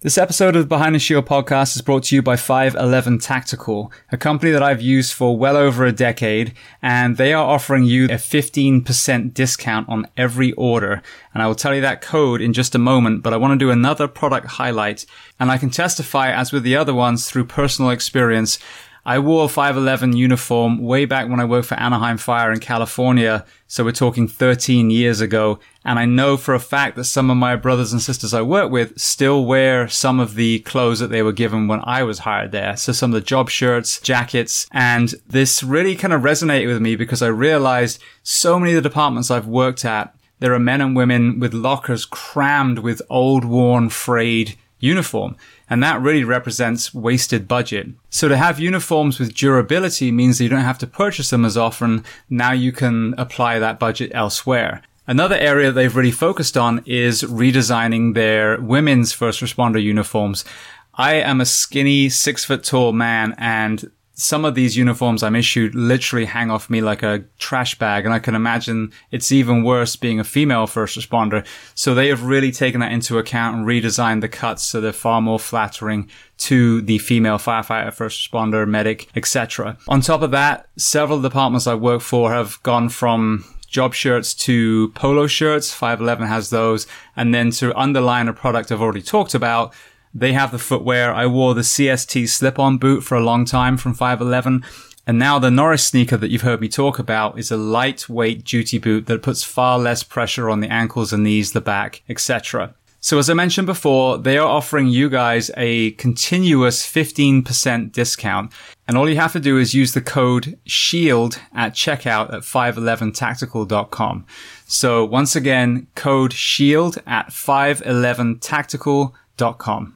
This episode of the Behind the Shield podcast is brought to you by 511 Tactical, a company that I've used for well over a decade, and they are offering you a 15% discount on every order. And I will tell you that code in just a moment, but I want to do another product highlight. And I can testify, as with the other ones, through personal experience, I wore a 511 uniform way back when I worked for Anaheim Fire in California. So we're talking 13 years ago. And I know for a fact that some of my brothers and sisters I work with still wear some of the clothes that they were given when I was hired there. So some of the job shirts, jackets. And this really kind of resonated with me because I realized so many of the departments I've worked at, there are men and women with lockers crammed with old, worn, frayed uniform. And that really represents wasted budget. So to have uniforms with durability means that you don't have to purchase them as often. Now you can apply that budget elsewhere. Another area they've really focused on is redesigning their women's first responder uniforms. I am a skinny, six foot tall man and some of these uniforms I'm issued literally hang off me like a trash bag. And I can imagine it's even worse being a female first responder. So they have really taken that into account and redesigned the cuts so they're far more flattering to the female firefighter, first responder, medic, etc. On top of that, several departments I work for have gone from job shirts to polo shirts. 511 has those. And then to underline a product I've already talked about, they have the footwear. I wore the CST slip-on boot for a long time from 511. And now the Norris sneaker that you've heard me talk about is a lightweight duty boot that puts far less pressure on the ankles and knees, the back, etc. So as I mentioned before, they are offering you guys a continuous 15% discount. And all you have to do is use the code SHIELD at checkout at 511tactical.com. So once again, code SHIELD at 511tactical.com.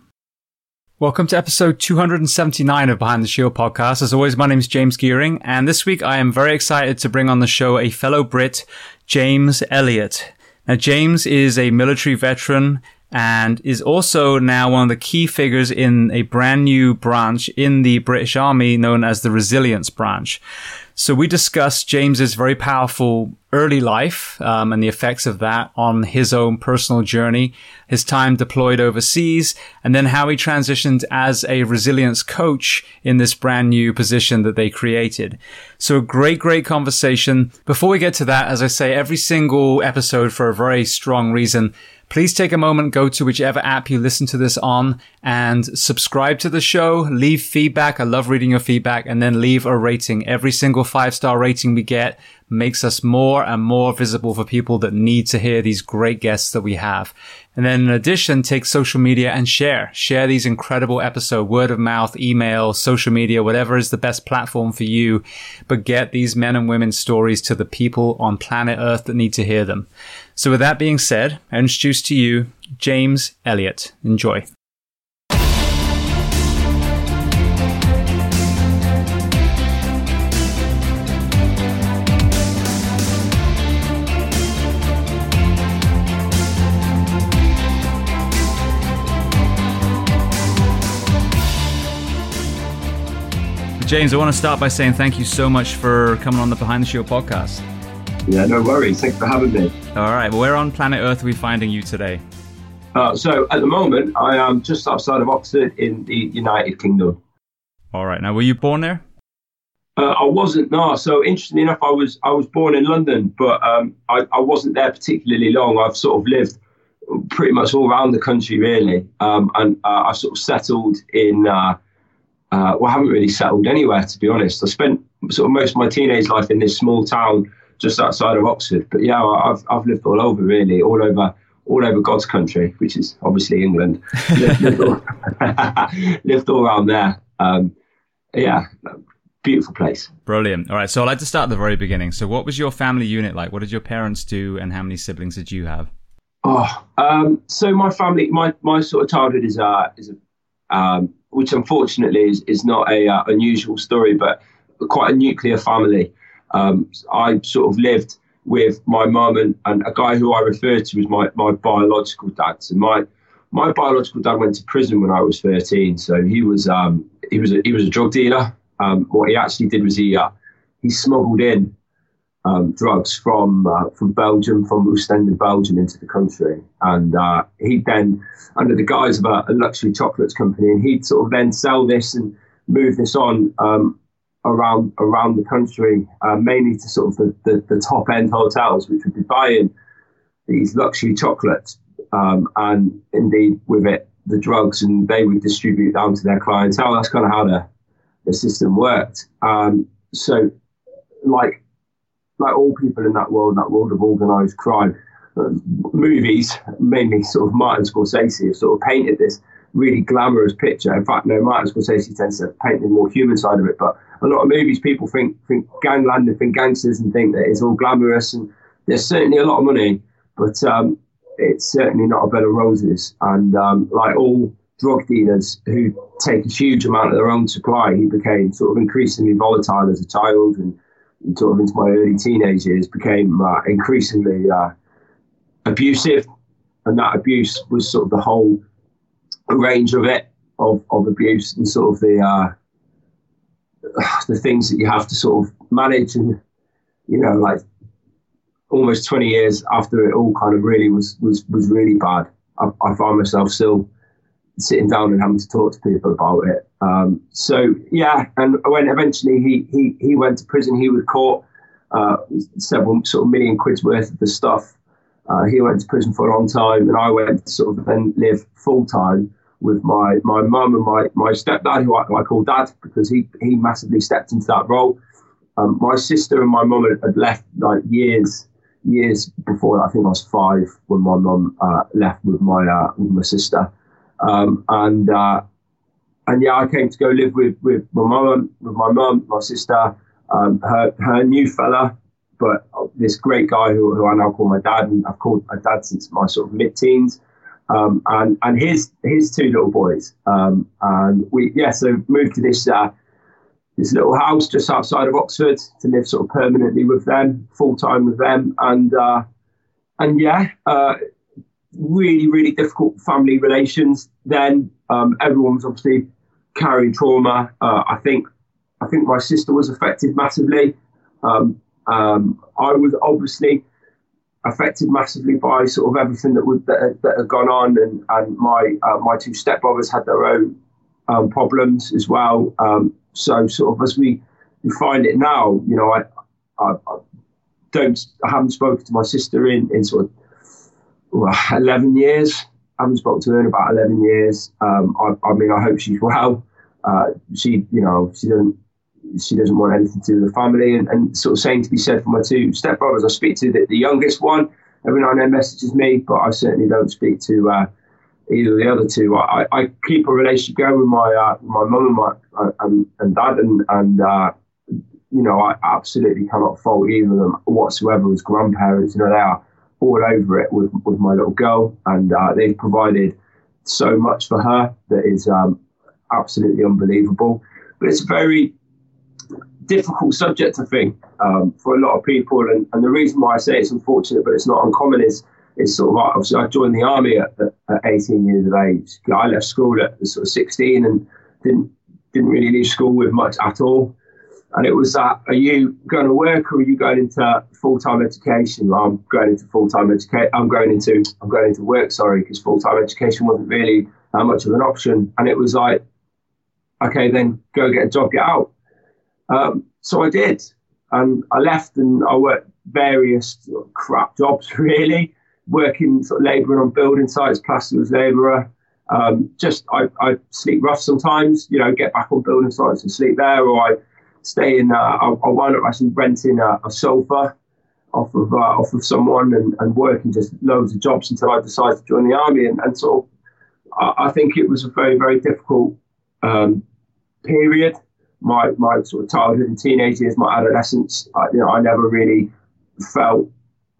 Welcome to episode 279 of Behind the Shield podcast. As always, my name is James Geering, and this week I am very excited to bring on the show a fellow Brit, James Elliott. Now, James is a military veteran and is also now one of the key figures in a brand new branch in the British Army known as the Resilience Branch. So we discussed James's very powerful early life um, and the effects of that on his own personal journey, his time deployed overseas, and then how he transitioned as a resilience coach in this brand new position that they created. So a great, great conversation. Before we get to that, as I say, every single episode for a very strong reason please take a moment, go to whichever app you listen to this on and subscribe to the show, leave feedback. I love reading your feedback and then leave a rating. Every single five star rating we get makes us more and more visible for people that need to hear these great guests that we have. And then in addition, take social media and share. Share these incredible episodes, word of mouth, email, social media, whatever is the best platform for you. But get these men and women's stories to the people on planet Earth that need to hear them. So with that being said, I introduce to you James Elliott. Enjoy. James, I want to start by saying thank you so much for coming on the Behind the Shield podcast. Yeah, no worries. Thanks for having me. All right. Well, where on planet Earth are we finding you today? Uh, so at the moment, I am just outside of Oxford in the United Kingdom. All right. Now, were you born there? Uh, I wasn't. No. So interestingly enough, I was I was born in London, but um, I, I wasn't there particularly long. I've sort of lived pretty much all around the country, really, um, and uh, I sort of settled in. Uh, uh, well, I haven't really settled anywhere, to be honest. I spent sort of most of my teenage life in this small town just outside of Oxford. But yeah, I've I've lived all over, really, all over all over God's country, which is obviously England. lived, lived, all, lived, all, around there. Um, yeah, beautiful place. Brilliant. All right, so I'd like to start at the very beginning. So, what was your family unit like? What did your parents do, and how many siblings did you have? Oh, um, so my family, my my sort of childhood is a is a um, which unfortunately is, is not a uh, unusual story, but quite a nuclear family. Um, I sort of lived with my mum and, and a guy who I refer to as my, my biological dad. So my my biological dad went to prison when I was 13. So he was um, he was a, he was a drug dealer. Um, what he actually did was he uh, he smuggled in um, drugs from uh, from Belgium, from Ostend Belgium into the country. And uh, he'd then, under the guise of a, a, luxury chocolates company, and he'd sort of then sell this and move this on um, around around the country, uh, mainly to sort of the, the, the, top end hotels, which would be buying these luxury chocolates um, and indeed with it the drugs, and they would distribute down to their clientele. That's kind of how the, the system worked. Um, so, like like all people in that world, that world of organised crime, uh, movies, mainly sort of Martin Scorsese, have sort of painted this really glamorous picture. In fact, no, Martin Scorsese tends to paint the more human side of it, but a lot of movies, people think think gangland and think gangsters and think that it's all glamorous, and there's certainly a lot of money, but um, it's certainly not a bed of roses. And um, like all drug dealers who take a huge amount of their own supply, he became sort of increasingly volatile as a child and sort of into my early teenage years, became uh, increasingly uh, abusive, and that abuse was sort of the whole range of it of, of abuse and sort of the uh, the things that you have to sort of manage. And you know like almost 20 years after it all kind of really was was was really bad. I, I find myself still sitting down and having to talk to people about it um, so yeah and when eventually he he he went to prison he was caught uh, several sort of million quid's worth of the stuff uh, he went to prison for a long time and I went to sort of then live full time with my my mum and my my stepdad, who I, I, call dad because he he massively stepped into that role. Um, my sister and my mum had, had, left like years years before. I think I was five when my mum uh, left with my uh, with my sister, um, and uh, and yeah, I came to go live with with my mum, with my mum, my sister, um, her her new fella, but this great guy who, who I now call my dad, and I've called my dad since my sort of mid teens um, and and his his two little boys. Um, and we yeah, so moved to this uh, this little house just outside of Oxford to live sort of permanently with them, full time with them, and uh, and yeah, uh, really really difficult family relations. Then um, everyone was obviously carrying trauma. Uh, I think I think my sister was affected massively. Um, um, I was obviously affected massively by sort of everything that would that, that had gone on, and and my uh, my two stepbrothers had their own um, problems as well. Um, so sort of as we, we find it now, you know, I, I, I don't I haven't spoken to my sister in in sort of well, eleven years. I haven't spoken to her in about eleven years. Um, I, I mean, I hope she's well. Uh, she, you know, she doesn't she doesn't want anything to do with the family. And, and sort of saying to be said for my two stepbrothers, I speak to the, the youngest one every now and then messages me, but I certainly don't speak to uh, either the other two. I, I keep a relationship going with my uh, my mum and my uh, and, and dad, and and uh, you know I absolutely cannot fault either of them whatsoever as grandparents. You know they are all over it with with my little girl, and uh, they've provided so much for her that is um, absolutely unbelievable. But it's a very difficult subject, I think, um, for a lot of people. And, and the reason why I say it's unfortunate, but it's not uncommon, is is sort of obviously I joined the army at, at 18 years of age. I left school at sort of 16 and didn't didn't really leave school with much at all. And it was that: Are you going to work, or are you going into full time education? I'm going into full time education. I'm going into I'm going into work. Sorry, because full time education wasn't really that much of an option. And it was like, okay, then go get a job, get out. Um, so I did. And I left and I worked various crap jobs, really, working sort of labouring on building sites, plasterers labourer. Um, just I, I sleep rough sometimes, you know, get back on building sites and sleep there, or I stay in. Uh, I, I wound up actually renting a, a sofa off of uh, off of someone and, and working just loads of jobs until I decided to join the army. And, and of, I, I think it was a very very difficult um, period my my sort of childhood and teenage years, my adolescence, I, you know, I never really felt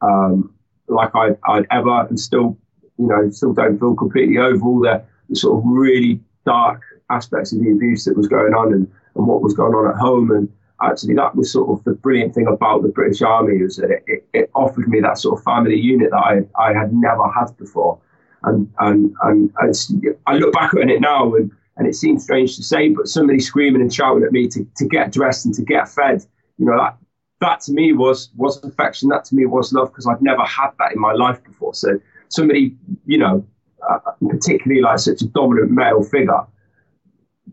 um, like I'd, I'd ever, and still, you know, still don't feel completely over all the, the, sort of really dark aspects of the abuse that was going on and, and what was going on at home. And actually, that was sort of the brilliant thing about the British Army is that it, it, it offered me that sort of family unit that I, I had never had before. And, and, and, I look back at it now and and it seems strange to say, but somebody screaming and shouting at me to, to get dressed and to get fed, you know, that that to me was was affection. That to me was love because I've never had that in my life before. So somebody, you know, uh, particularly like such a dominant male figure,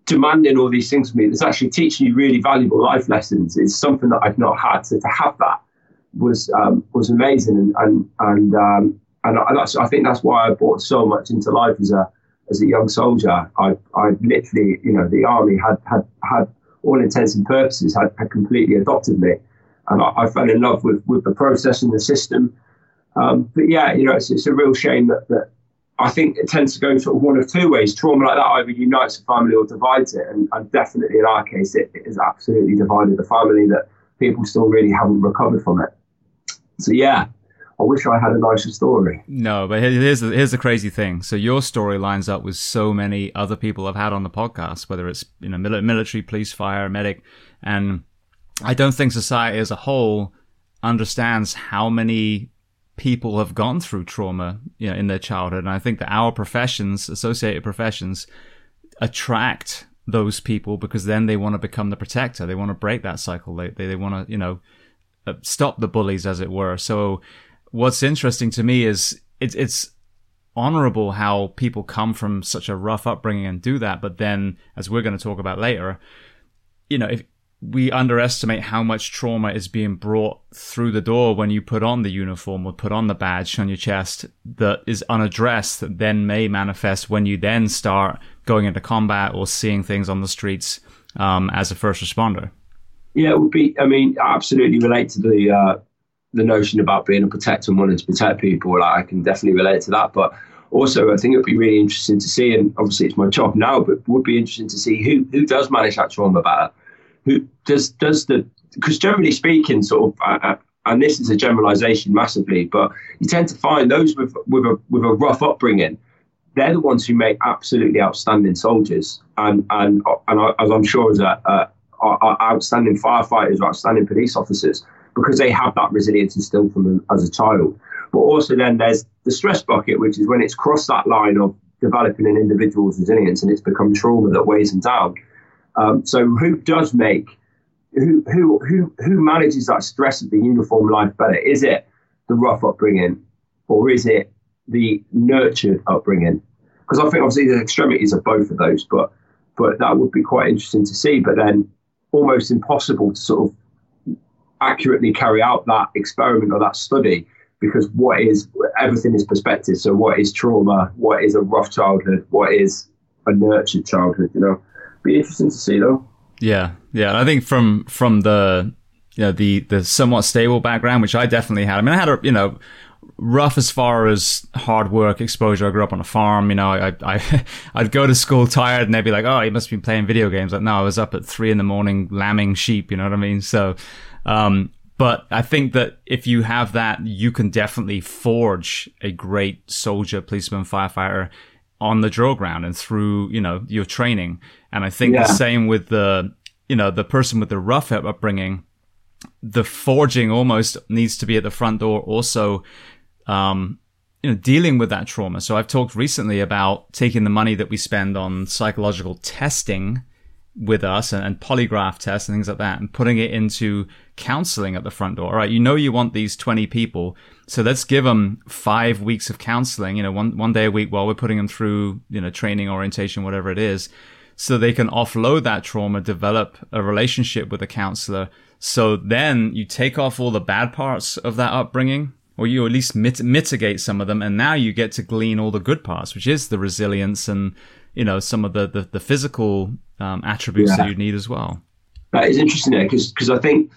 demanding all these things from me, that's actually teaching you really valuable life lessons. Is something that I've not had. So to have that was um, was amazing, and and and um, and that's, I think that's why I brought so much into life as a as a young soldier. I I literally, you know, the army had had had all intents and purposes had, had completely adopted me, and I, I fell in love with with the process and the system. Um, but yeah, you know, it's, it's a real shame that, that I think it tends to go sort of one of two ways. Trauma like that either unites a family or divides it. And, and definitely in our case, it, it has absolutely divided the family that people still really haven't recovered from it. So yeah, I wish I had a nicer story. No, but here's the, here's the crazy thing. So your story lines up with so many other people I've had on the podcast, whether it's you know military, police, fire, medic, and I don't think society as a whole understands how many people have gone through trauma you know, in their childhood. And I think that our professions, associated professions, attract those people because then they want to become the protector. They want to break that cycle. They, they, they want to, you know, uh, stop the bullies, as it were. So what's interesting to me is it's, it's honorable how people come from such a rough upbringing and do that. But then, as we're going to talk about later, you know, if, we underestimate how much trauma is being brought through the door when you put on the uniform or put on the badge on your chest that is unaddressed that then may manifest when you then start going into combat or seeing things on the streets um, as a first responder. Yeah, it would be. I mean, I absolutely relate to the uh, the notion about being a protector and wanting to protect people. Like, I can definitely relate to that, but also I think it'd be really interesting to see. And obviously, it's my job now, but would be interesting to see who who does manage that trauma better who does does the because generally speaking, sort of, uh, uh, and this is a generalisation massively, but you tend to find those with with a with a rough upbringing, they're the ones who make absolutely outstanding soldiers, and and and as I'm sure as a, uh, are outstanding firefighters, or outstanding police officers, because they have that resilience instilled from them as a child. But also then there's the stress bucket, which is when it's crossed that line of developing an individual's resilience and it's become trauma that weighs them down. Um, so who does make who who who who manages that stress of the uniform life better? Is it the rough upbringing, or is it the nurtured upbringing? Because I think obviously the extremities of both of those, but but that would be quite interesting to see. But then almost impossible to sort of accurately carry out that experiment or that study because what is everything is perspective. So what is trauma? What is a rough childhood? What is a nurtured childhood? You know be interesting to see though. Yeah, yeah. I think from from the you know the the somewhat stable background, which I definitely had. I mean, I had a you know rough as far as hard work exposure. I grew up on a farm. You know, I I I'd go to school tired, and they'd be like, "Oh, you must be playing video games." Like, no, I was up at three in the morning lambing sheep. You know what I mean? So, um, but I think that if you have that, you can definitely forge a great soldier, policeman, firefighter on the drill ground and through you know your training and i think yeah. the same with the you know the person with the rough upbringing the forging almost needs to be at the front door also um you know dealing with that trauma so i've talked recently about taking the money that we spend on psychological testing with us and, and, polygraph tests and things like that and putting it into counseling at the front door. All right. You know, you want these 20 people. So let's give them five weeks of counseling, you know, one, one day a week while we're putting them through, you know, training, orientation, whatever it is. So they can offload that trauma, develop a relationship with a counselor. So then you take off all the bad parts of that upbringing or you at least mit- mitigate some of them. And now you get to glean all the good parts, which is the resilience and, you know, some of the, the, the physical um, attributes yeah. that you need as well. That is interesting there because because I think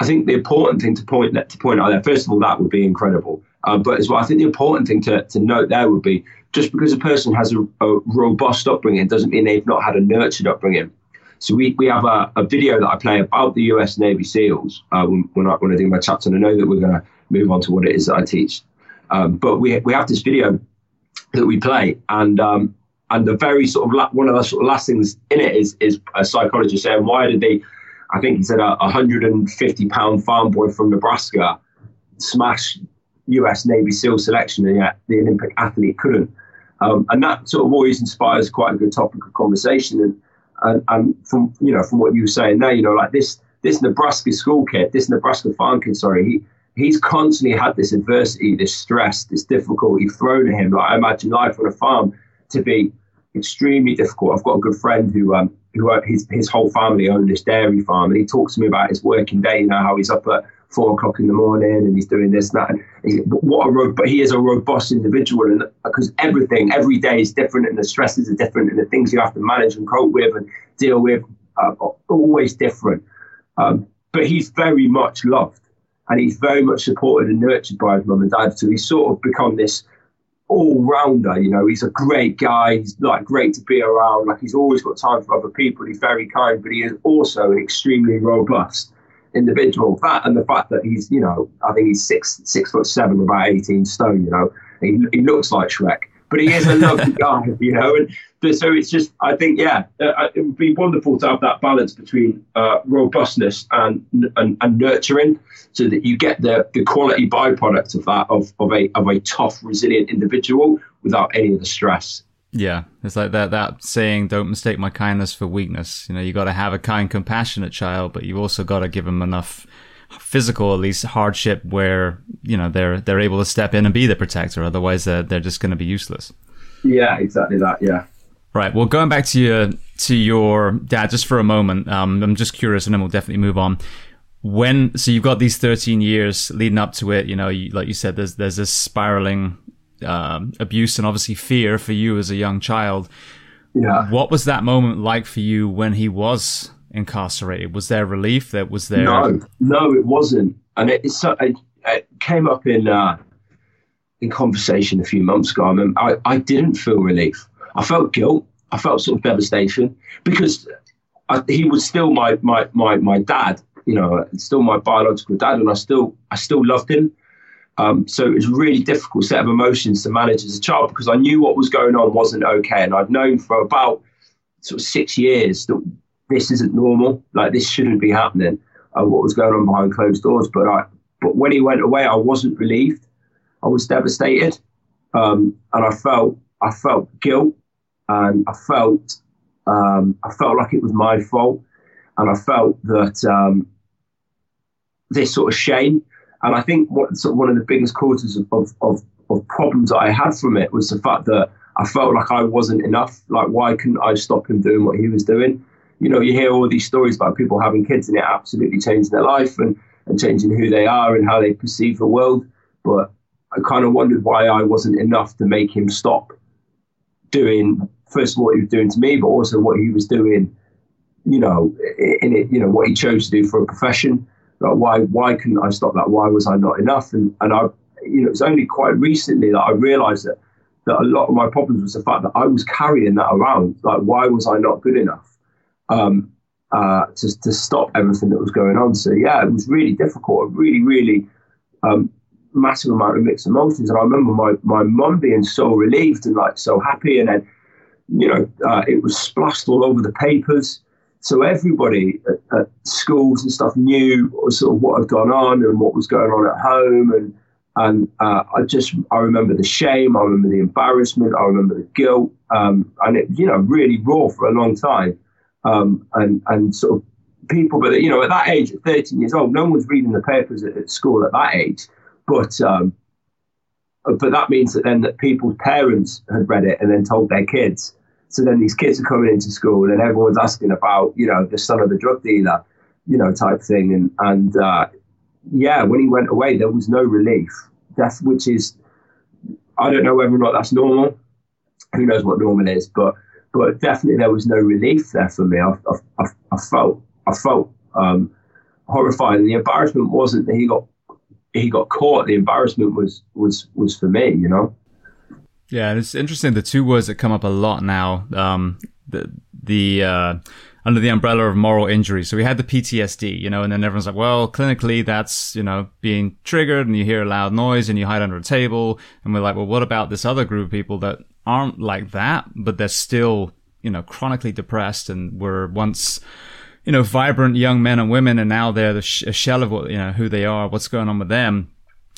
I think the important thing to point to point out there first of all that would be incredible, uh, but as well I think the important thing to, to note there would be just because a person has a, a robust upbringing doesn't mean they've not had a nurtured upbringing. So we, we have a, a video that I play about the U.S. Navy SEALs uh, when, when, I, when I do my chapter, and I know that we're going to move on to what it is that I teach. Um, but we we have this video that we play, and um, and the very sort of la- one of the sort of last things in it is is a psychologist saying why did they I think he said a 150 pound farm boy from Nebraska smash US Navy SEAL selection and yet the Olympic athlete couldn't um, and that sort of always inspires quite a good topic of conversation and, and and from you know from what you were saying there you know like this this Nebraska school kid, this Nebraska farm kid, sorry, he he's constantly had this adversity, this stress, this difficulty thrown at him. Like I imagine life on a farm to be extremely difficult. I've got a good friend who um who uh, his his whole family own this dairy farm, and he talks to me about his working day. You know how he's up at four o'clock in the morning and he's doing this and that. And he, what a but he is a robust individual, and because everything every day is different, and the stresses are different, and the things you have to manage and cope with and deal with are always different. Um, but he's very much loved, and he's very much supported and nurtured by his mum and dad. So he's sort of become this all rounder. You know, he's a great guy. He's like great to be around. Like he's always got time for other people. He's very kind, but he is also an extremely robust individual. That and the fact that he's, you know, I think he's six six foot seven, about eighteen stone. You know, he, he looks like Shrek, but he is a lovely guy. You know, and so it's just, I think, yeah, uh, it would be wonderful to have that balance between uh, robustness and, and and nurturing, so that you get the the quality byproduct of that of of a of a tough, resilient individual without any of the stress. Yeah, it's like that that saying, "Don't mistake my kindness for weakness." You know, you got to have a kind, compassionate child, but you also got to give them enough physical, at least hardship, where you know they're they're able to step in and be the protector. Otherwise, they're they're just going to be useless. Yeah, exactly that. Yeah. Right. Well, going back to your to your dad just for a moment, um, I'm just curious, and then we'll definitely move on. When so you've got these 13 years leading up to it, you know, you, like you said, there's there's this spiraling um, abuse and obviously fear for you as a young child. Yeah. What was that moment like for you when he was incarcerated? Was there relief? That was there? No, no, it wasn't. And it, it, it came up in uh, in conversation a few months ago. I, mean, I, I didn't feel relief. I felt guilt. I felt sort of devastation because I, he was still my, my my my dad. You know, still my biological dad, and I still I still loved him. Um, so it was a really difficult set of emotions to manage as a child because I knew what was going on wasn't okay. And I'd known for about sort of six years that this isn't normal, like this shouldn't be happening, uh, what was going on behind closed doors. But I, but when he went away, I wasn't relieved. I was devastated. Um, and I felt, I felt guilt and I felt, um, I felt like it was my fault. And I felt that um, this sort of shame and I think what sort of one of the biggest causes of, of, of, of problems that I had from it was the fact that I felt like I wasn't enough. Like, why couldn't I stop him doing what he was doing? You know, you hear all these stories about people having kids and it absolutely changing their life and, and changing who they are and how they perceive the world. But I kind of wondered why I wasn't enough to make him stop doing, first of all, what he was doing to me, but also what he was doing, you know, in it, you know, what he chose to do for a profession. Like why why couldn't I stop that? Why was I not enough? And and I you know it's only quite recently that I realised that that a lot of my problems was the fact that I was carrying that around. Like why was I not good enough um, uh, to to stop everything that was going on? So yeah, it was really difficult. A really really um, massive amount of mixed emotions. And I remember my my mum being so relieved and like so happy, and then you know uh, it was splashed all over the papers so everybody at, at, schools and stuff knew sort of what had gone on and what was going on at home and and uh, I just I remember the shame, I remember the embarrassment, I remember the guilt, um, and it you know really raw for a long time, um, and and sort of people, but you know at that age, at 13 years old, no one was reading the papers at, at school at that age, but um, but that means that then that people's parents had read it and then told their kids, so then these kids are coming into school and everyone's asking about, you know, the son of the drug dealer, you know, type thing. And, and uh, yeah, when he went away, there was no relief. That's, which is, I don't know whether or not that's normal. Who knows what normal is, but, but definitely there was no relief there for me. I, I, I felt, I felt um, horrified. And the embarrassment wasn't that he got, he got caught. The embarrassment was, was, was for me, you know? Yeah, it's interesting. The two words that come up a lot now, um, the the uh, under the umbrella of moral injury. So we had the PTSD, you know, and then everyone's like, well, clinically, that's you know being triggered, and you hear a loud noise, and you hide under a table, and we're like, well, what about this other group of people that aren't like that, but they're still you know chronically depressed and were once you know vibrant young men and women, and now they're the sh- a shell of what you know who they are, what's going on with them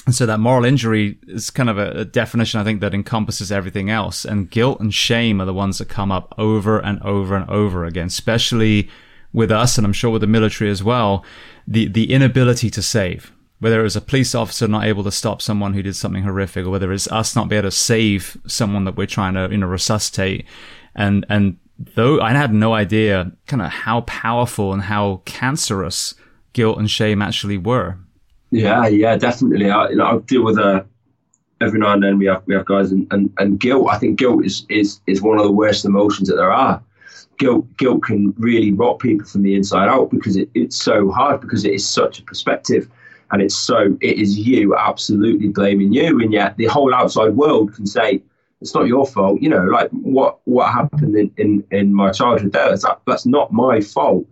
and so that moral injury is kind of a, a, definition, I think, that encompasses everything else. And guilt and shame are the ones that come up over and over and over again, especially with us, and I'm sure with the military as well, the the inability to save. Whether it was a police officer not able to stop someone who did something horrific, or whether it's us not be able to save someone that we're trying to you know resuscitate, and and though I had no idea kind of how powerful and how cancerous guilt and shame actually were. Yeah, yeah, definitely. I, you know, I deal with a uh, every now and then we have we have guys and, and, and guilt. I think guilt is, is is one of the worst emotions that there are. Guilt guilt can really rot people from the inside out because it, it's so hard because it is such a perspective and it's so it is you absolutely blaming you and yet the whole outside world can say it's not your fault you know like what what happened in in, in my childhood there that, that's not my fault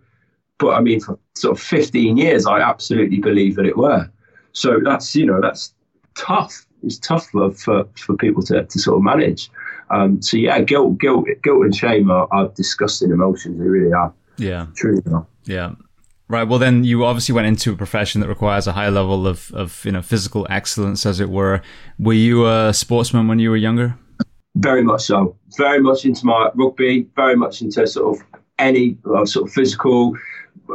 but i mean for sort of 15 years i absolutely believe that it were so that's you know that's tough it's tough for, for, for people to, to sort of manage. Um, so yeah, guilt, guilt, guilt, and shame are, are disgusting emotions. They really are. Yeah, true. Yeah. Right. Well, then you obviously went into a profession that requires a high level of, of you know physical excellence, as it were. Were you a sportsman when you were younger? Very much so. Very much into my rugby. Very much into sort of any uh, sort of physical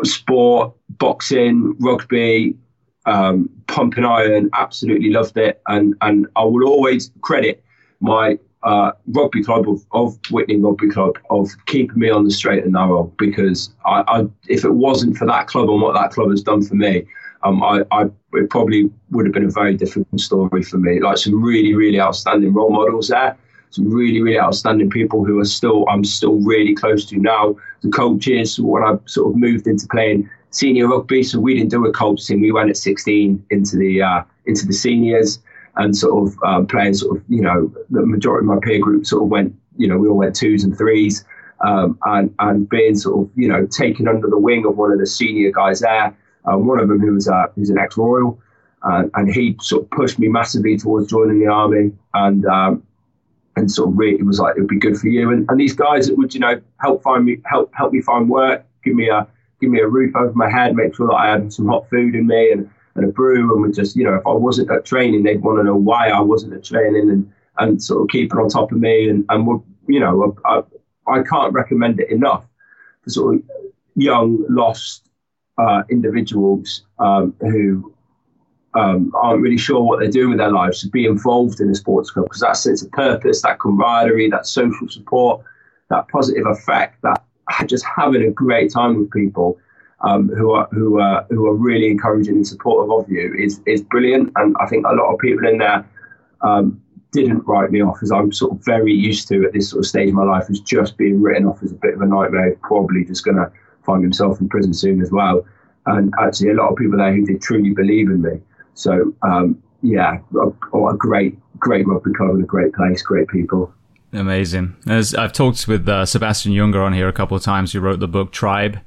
sport, boxing, rugby, um, pumping iron, absolutely loved it, and and I will always credit my uh, rugby club of, of Witney Rugby Club of keeping me on the straight and narrow because I, I, if it wasn't for that club and what that club has done for me, um, I, I, it probably would have been a very different story for me. Like some really, really outstanding role models there, some really, really outstanding people who are still I'm still really close to now. The coaches when I sort of moved into playing senior rugby. So we didn't do a coach team. We went at 16 into the uh, into the seniors and sort of um, playing sort of you know the majority of my peer group sort of went you know we all went twos and threes um, and and being sort of you know taken under the wing of one of the senior guys there. Um, one of them who was uh, who's an ex royal. Uh, and he sort of pushed me massively towards joining the army, and um, and sort of really was like it would be good for you. And, and these guys that would you know help find me help help me find work, give me a give me a roof over my head, make sure that I had some hot food in me and, and a brew. And would just, you know, if I wasn't at training, they'd want to know why I wasn't at training and, and sort of keep it on top of me. And, and would, you know, I, I, can't recommend it enough for sort of young, lost uh, individuals um, who um, aren't really sure what they're doing with their lives to be involved in a sports club because that sense of purpose, that camaraderie, that social support, that positive effect, that just having a great time with people um, who are who are who are really encouraging and supportive of you is is brilliant. And I think a lot of people in there um, didn't write me off, as I'm sort of very used to at this sort of stage of my life, as just being written off as a bit of a nightmare. Probably just going to find himself in prison soon as well. And actually, a lot of people there who did truly believe in me. So um, yeah, a, a great great rugby club and a great place, great people. Amazing. As I've talked with uh, Sebastian Junger on here a couple of times, who wrote the book Tribe,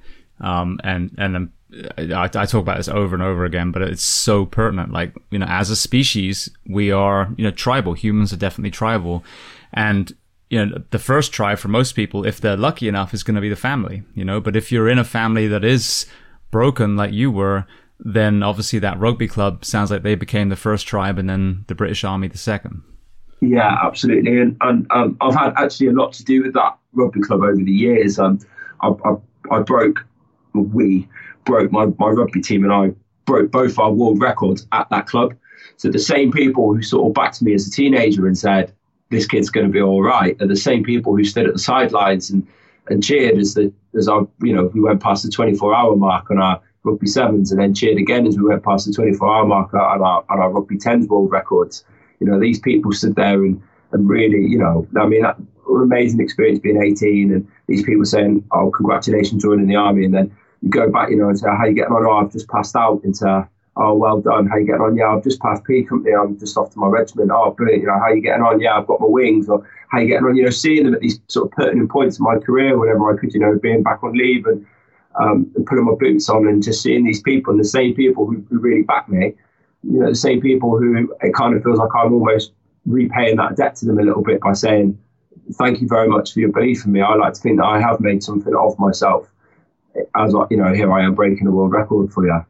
um, and and um, I, I, talk about this over and over again, but it's so pertinent. Like you know, as a species, we are you know tribal. Humans are definitely tribal, and you know the first tribe for most people, if they're lucky enough, is going to be the family. You know, but if you're in a family that is broken, like you were, then obviously that rugby club sounds like they became the first tribe, and then the British Army the second. Yeah, absolutely. And, and um, I've had actually a lot to do with that rugby club over the years. Um, I, I, I broke, we broke, my, my rugby team and I broke both our world records at that club. So the same people who sort of backed me as a teenager and said, this kid's going to be all right, are the same people who stood at the sidelines and, and cheered as the as our you know we went past the 24 hour mark on our rugby sevens and then cheered again as we went past the 24 hour mark on our on our rugby tens world records. You know, these people stood there and, and really, you know, I mean, that, an amazing experience being 18 and these people saying, oh, congratulations joining the army. And then go back, you know, and say, how you getting on? Oh, I've just passed out into, oh, well done. How you getting on? Yeah, I've just passed P company. I'm just off to my regiment. Oh, brilliant. You know, how you getting on? Yeah, I've got my wings. Or how you getting on? You know, seeing them at these sort of pertinent points in my career, whenever I could, you know, being back on leave and, um, and putting my boots on and just seeing these people and the same people who, who really back me you know, the same people who it kind of feels like I'm almost repaying that debt to them a little bit by saying, thank you very much for your belief in me. I like to think that I have made something of myself as I, you know, here I am breaking a world record for you.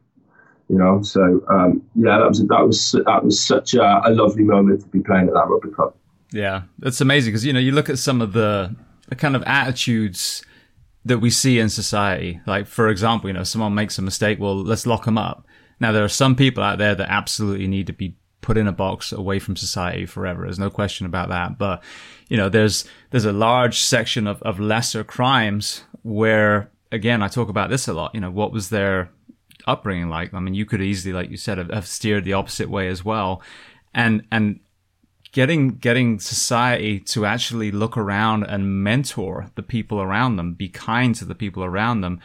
You know, so um, yeah, that was that was that was such a, a lovely moment to be playing at that rugby club. Yeah, that's amazing because you know you look at some of the, the kind of attitudes that we see in society. Like, for example, you know, someone makes a mistake. Well, let's lock them up. Now, there are some people out there that absolutely need to be put in a box away from society forever. There's no question about that. But, you know, there's, there's a large section of, of lesser crimes where, again, I talk about this a lot. You know, what was their upbringing like? I mean, you could easily, like you said, have, have steered the opposite way as well. And, and getting, getting society to actually look around and mentor the people around them, be kind to the people around them.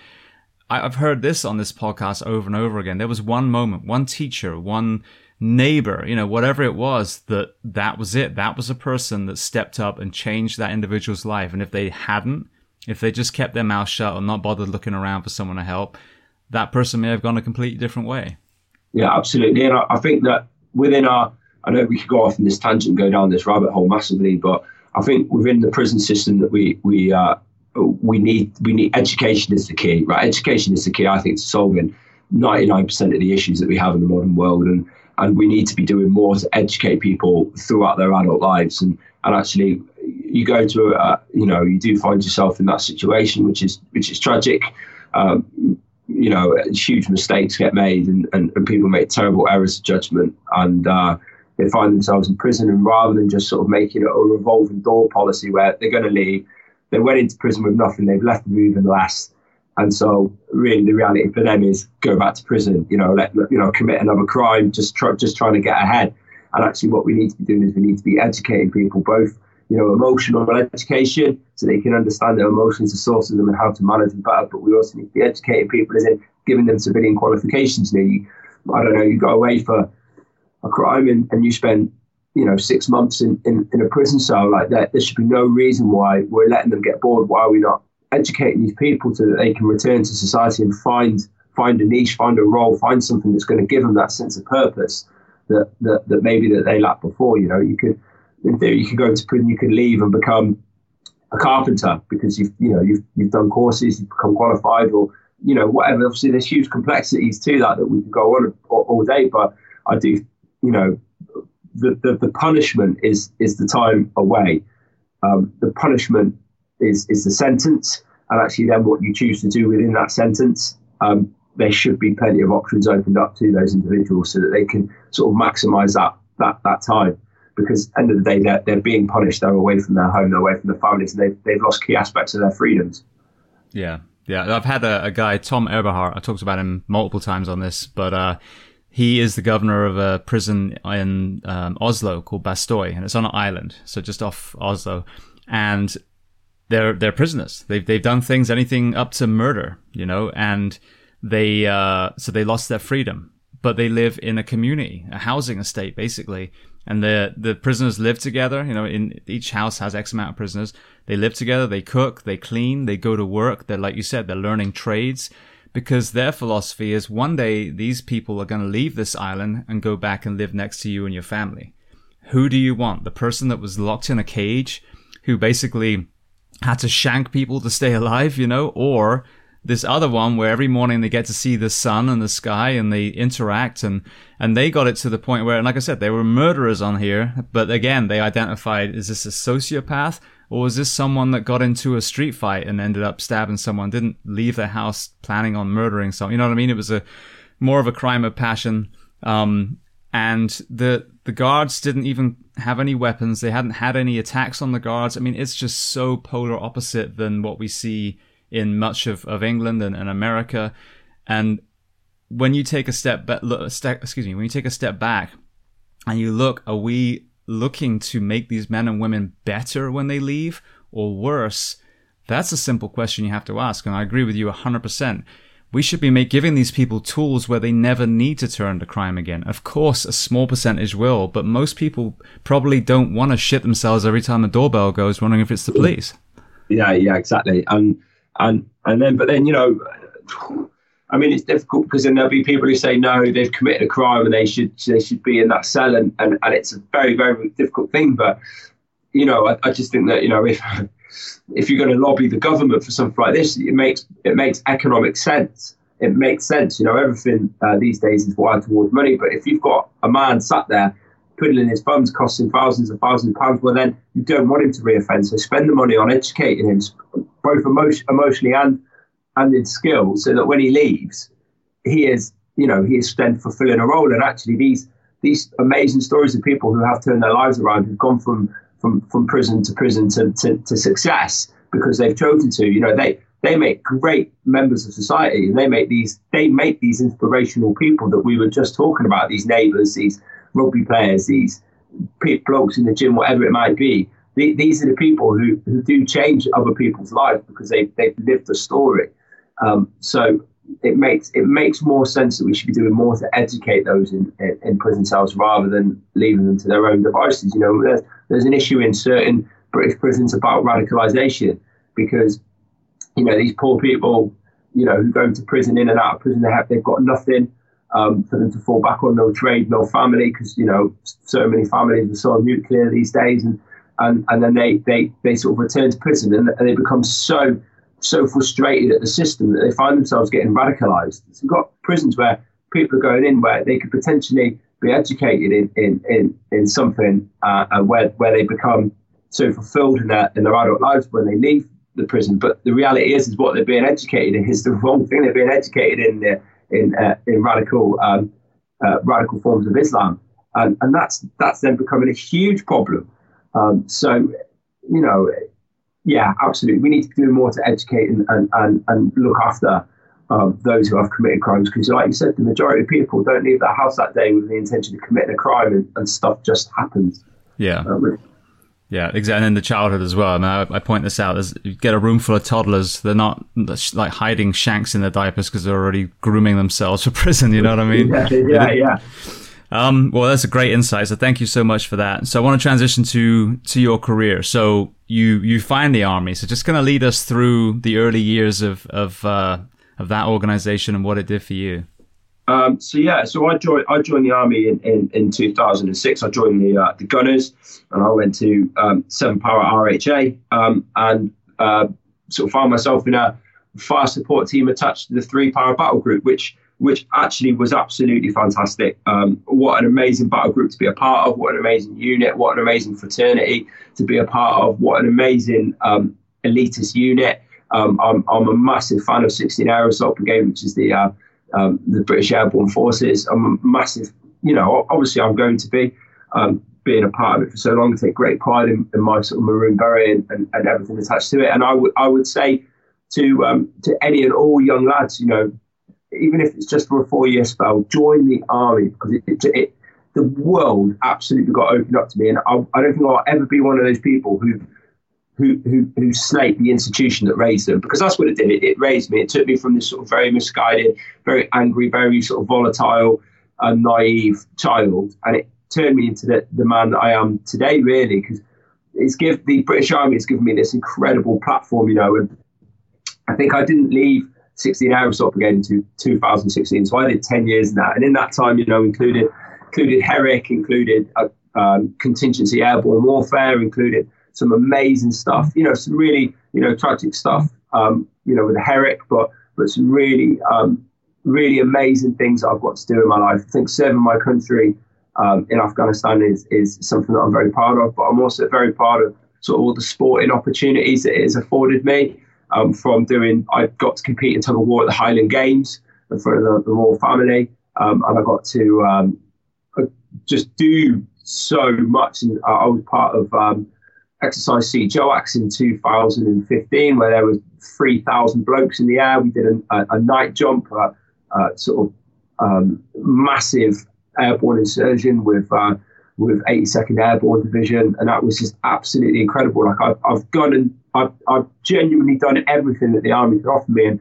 I've heard this on this podcast over and over again. There was one moment, one teacher, one, neighbor, you know, whatever it was, that that was it. That was a person that stepped up and changed that individual's life. And if they hadn't, if they just kept their mouth shut or not bothered looking around for someone to help, that person may have gone a completely different way. Yeah, absolutely. And I, I think that within our, I know we could go off in this tangent and go down this rabbit hole massively, but I think within the prison system that we we uh, we need we need education is the key, right? Education is the key, I think, to solving 99% of the issues that we have in the modern world. And and we need to be doing more to educate people throughout their adult lives and and actually you go to a, you know you do find yourself in that situation which is which is tragic um, you know huge mistakes get made and, and, and, people make terrible errors of judgment and uh, they find themselves in prison and rather than just sort of making it a revolving door policy where they're going to leave they went into prison with nothing they've left with even less and so, really, the reality for them is go back to prison. You know, let you know, commit another crime, just try, just trying to get ahead. And actually, what we need to be doing is we need to be educating people, both you know, emotional education, so they can understand their emotions, the source of them, and how to manage them better. But we also need to be educating people, as in giving them civilian qualifications. Know, you, I don't know, you go away for a crime and, and you spend you know, six months in, in, in a prison cell like that, there should be no reason why we're letting them get bored. Why are we not educating these people so that they can return to society and find find a niche, find a role, find something that's going to give them that sense of purpose that that, that maybe that they lacked before. You know, you could in theory you could go to prison, you could leave and become a carpenter because you've you know you've you've done courses, you've become qualified, or you know whatever. Obviously, there's huge complexities to that that we could go on all, all day, but I do you know the, the the punishment is is the time away. Um, the punishment is is the sentence, and actually then what you choose to do within that sentence. Um, there should be plenty of options opened up to those individuals so that they can sort of maximise that that that time. Because at the end of the day, they're, they're being punished. They're away from their home. They're away from their families, and they've they've lost key aspects of their freedoms. Yeah, yeah. I've had a, a guy, Tom Eberhardt. I talked about him multiple times on this, but uh, he is the governor of a prison in um, Oslo called bastoy and it's on an island, so just off Oslo. And they're they're prisoners. They've they've done things anything up to murder, you know, and they uh, so they lost their freedom, but they live in a community, a housing estate, basically. And the the prisoners live together. You know, in each house has X amount of prisoners. They live together. They cook. They clean. They go to work. They're like you said. They're learning trades because their philosophy is one day these people are going to leave this island and go back and live next to you and your family. Who do you want? The person that was locked in a cage, who basically had to shank people to stay alive, you know, or this other one where every morning they get to see the sun and the sky and they interact and and they got it to the point where and like I said they were murderers on here but again they identified is this a sociopath or was this someone that got into a street fight and ended up stabbing someone didn't leave their house planning on murdering someone you know what I mean it was a more of a crime of passion um, and the the guards didn't even have any weapons. They hadn't had any attacks on the guards. I mean, it's just so polar opposite than what we see in much of, of England and, and America. And when you take a step back, excuse me, when you take a step back and you look, are we looking to make these men and women better when they leave or worse? That's a simple question you have to ask. And I agree with you 100% we should be make, giving these people tools where they never need to turn to crime again. Of course, a small percentage will, but most people probably don't want to shit themselves every time the doorbell goes, wondering if it's the police. Yeah, yeah, exactly. And and and then, but then you know, I mean, it's difficult because then there'll be people who say no, they've committed a crime and they should they should be in that cell, and and, and it's a very very difficult thing. But you know, I, I just think that you know if if you're going to lobby the government for something like this, it makes it makes economic sense. It makes sense. You know, everything uh, these days is wired towards money. But if you've got a man sat there twiddling his thumbs, costing thousands and thousands of pounds. Well, then you don't want him to reoffend. So spend the money on educating him, both emotion, emotionally and and in skill, so that when he leaves, he is, you know, he is then fulfilling a role. And actually, these these amazing stories of people who have turned their lives around, who've gone from from from prison to prison to, to, to success because they've chosen to. You know, they they make great members of society, and they make these they make these inspirational people that we were just talking about. These neighbours, these rugby players, these blokes in the gym, whatever it might be. these are the people who, who do change other people's lives because they, they've lived the story. Um, so it makes it makes more sense that we should be doing more to educate those in, in, in, prison cells rather than leaving them to their own devices. You know, there's, there's an issue in certain British prisons about radicalisation because you know these poor people, you know, who go into prison in and out of prison, they have they've got nothing um, for them to fall back on, no trade, no family, because you know so many families are so nuclear these days, and and, and then they, they they sort of return to prison and, and they become so so frustrated at the system that they find themselves getting radicalized. So we've got prisons where people are going in where they could potentially be educated in in in, in something uh, and where where they become so fulfilled in their in their adult lives when they leave the prison. But the reality is, is what they're being educated in is the wrong thing. They're being educated in the, in uh, in radical um, uh, radical forms of Islam, and and that's that's then becoming a huge problem. Um, so, you know, yeah, absolutely. We need to do more to educate and, and, and, and look after um, those who have committed crimes. Because, like you said, the majority of people don't leave their house that day with the intention of committing a crime, and, and stuff just happens. Yeah. Yeah, exactly. And in the childhood as well. I mean, I, I point this out. There's, you get a room full of toddlers. They're not like hiding shanks in their diapers because they're already grooming themselves for prison. You know what I mean? yeah, yeah. yeah. Um, well, that's a great insight. So thank you so much for that. So I want to transition to to your career. So you you find the army. So just kind of lead us through the early years of of uh, of that organization and what it did for you. Um, so yeah, so I joined I joined the army in, in, in 2006. I joined the uh, the Gunners, and I went to um, Seven Para RHA, um, and uh, sort of found myself in a fire support team attached to the Three Para Battle Group, which which actually was absolutely fantastic. Um, what an amazing battle group to be a part of. What an amazing unit. What an amazing fraternity to be a part of. What an amazing um, elitist unit. Um, I'm, I'm, a massive fan of 16 Air Assault Brigade, which is the uh, um, the British Airborne Forces. I'm a massive, you know, obviously I'm going to be um, being a part of it for so long. I take great pride in, in my sort of maroon beret and, and, and, everything attached to it. And I would I would say to um, to any and all young lads, you know, even if it's just for a four year spell, join the army because it, it, it, the world absolutely got opened up to me. And I, I, don't think I'll ever be one of those people who, who, who, who snake the institution that raised them because that's what it did. It, it raised me. It took me from this sort of very misguided, very angry, very sort of volatile, and naive child, and it turned me into the, the man that I am today, really, because it's give the British Army has given me this incredible platform, you know, and I think I didn't leave 16 Air Assault Brigade into 2016. So I did 10 years in that. And in that time, you know, included included Herrick, included uh, um, contingency airborne warfare, included some amazing stuff, you know, some really, you know, tragic stuff, um, you know, with Herrick, but but some really, um, really amazing things that I've got to do in my life. I think serving my country um, in Afghanistan is, is something that I'm very proud of, but I'm also very proud of sort of all the sporting opportunities that it has afforded me um, from doing, I got to compete in tug of war at the Highland Games in front of the, the royal family. Um, and I got to um, just do so much. And I was part of um, Exercise CJOAX in 2015, where there was 3,000 blokes in the air. We did a, a, a night jump, a, sort of um, massive airborne insertion with uh, with 82nd Airborne Division, and that was just absolutely incredible. Like I've, I've gone and I've, I've genuinely done everything that the army could offer me, and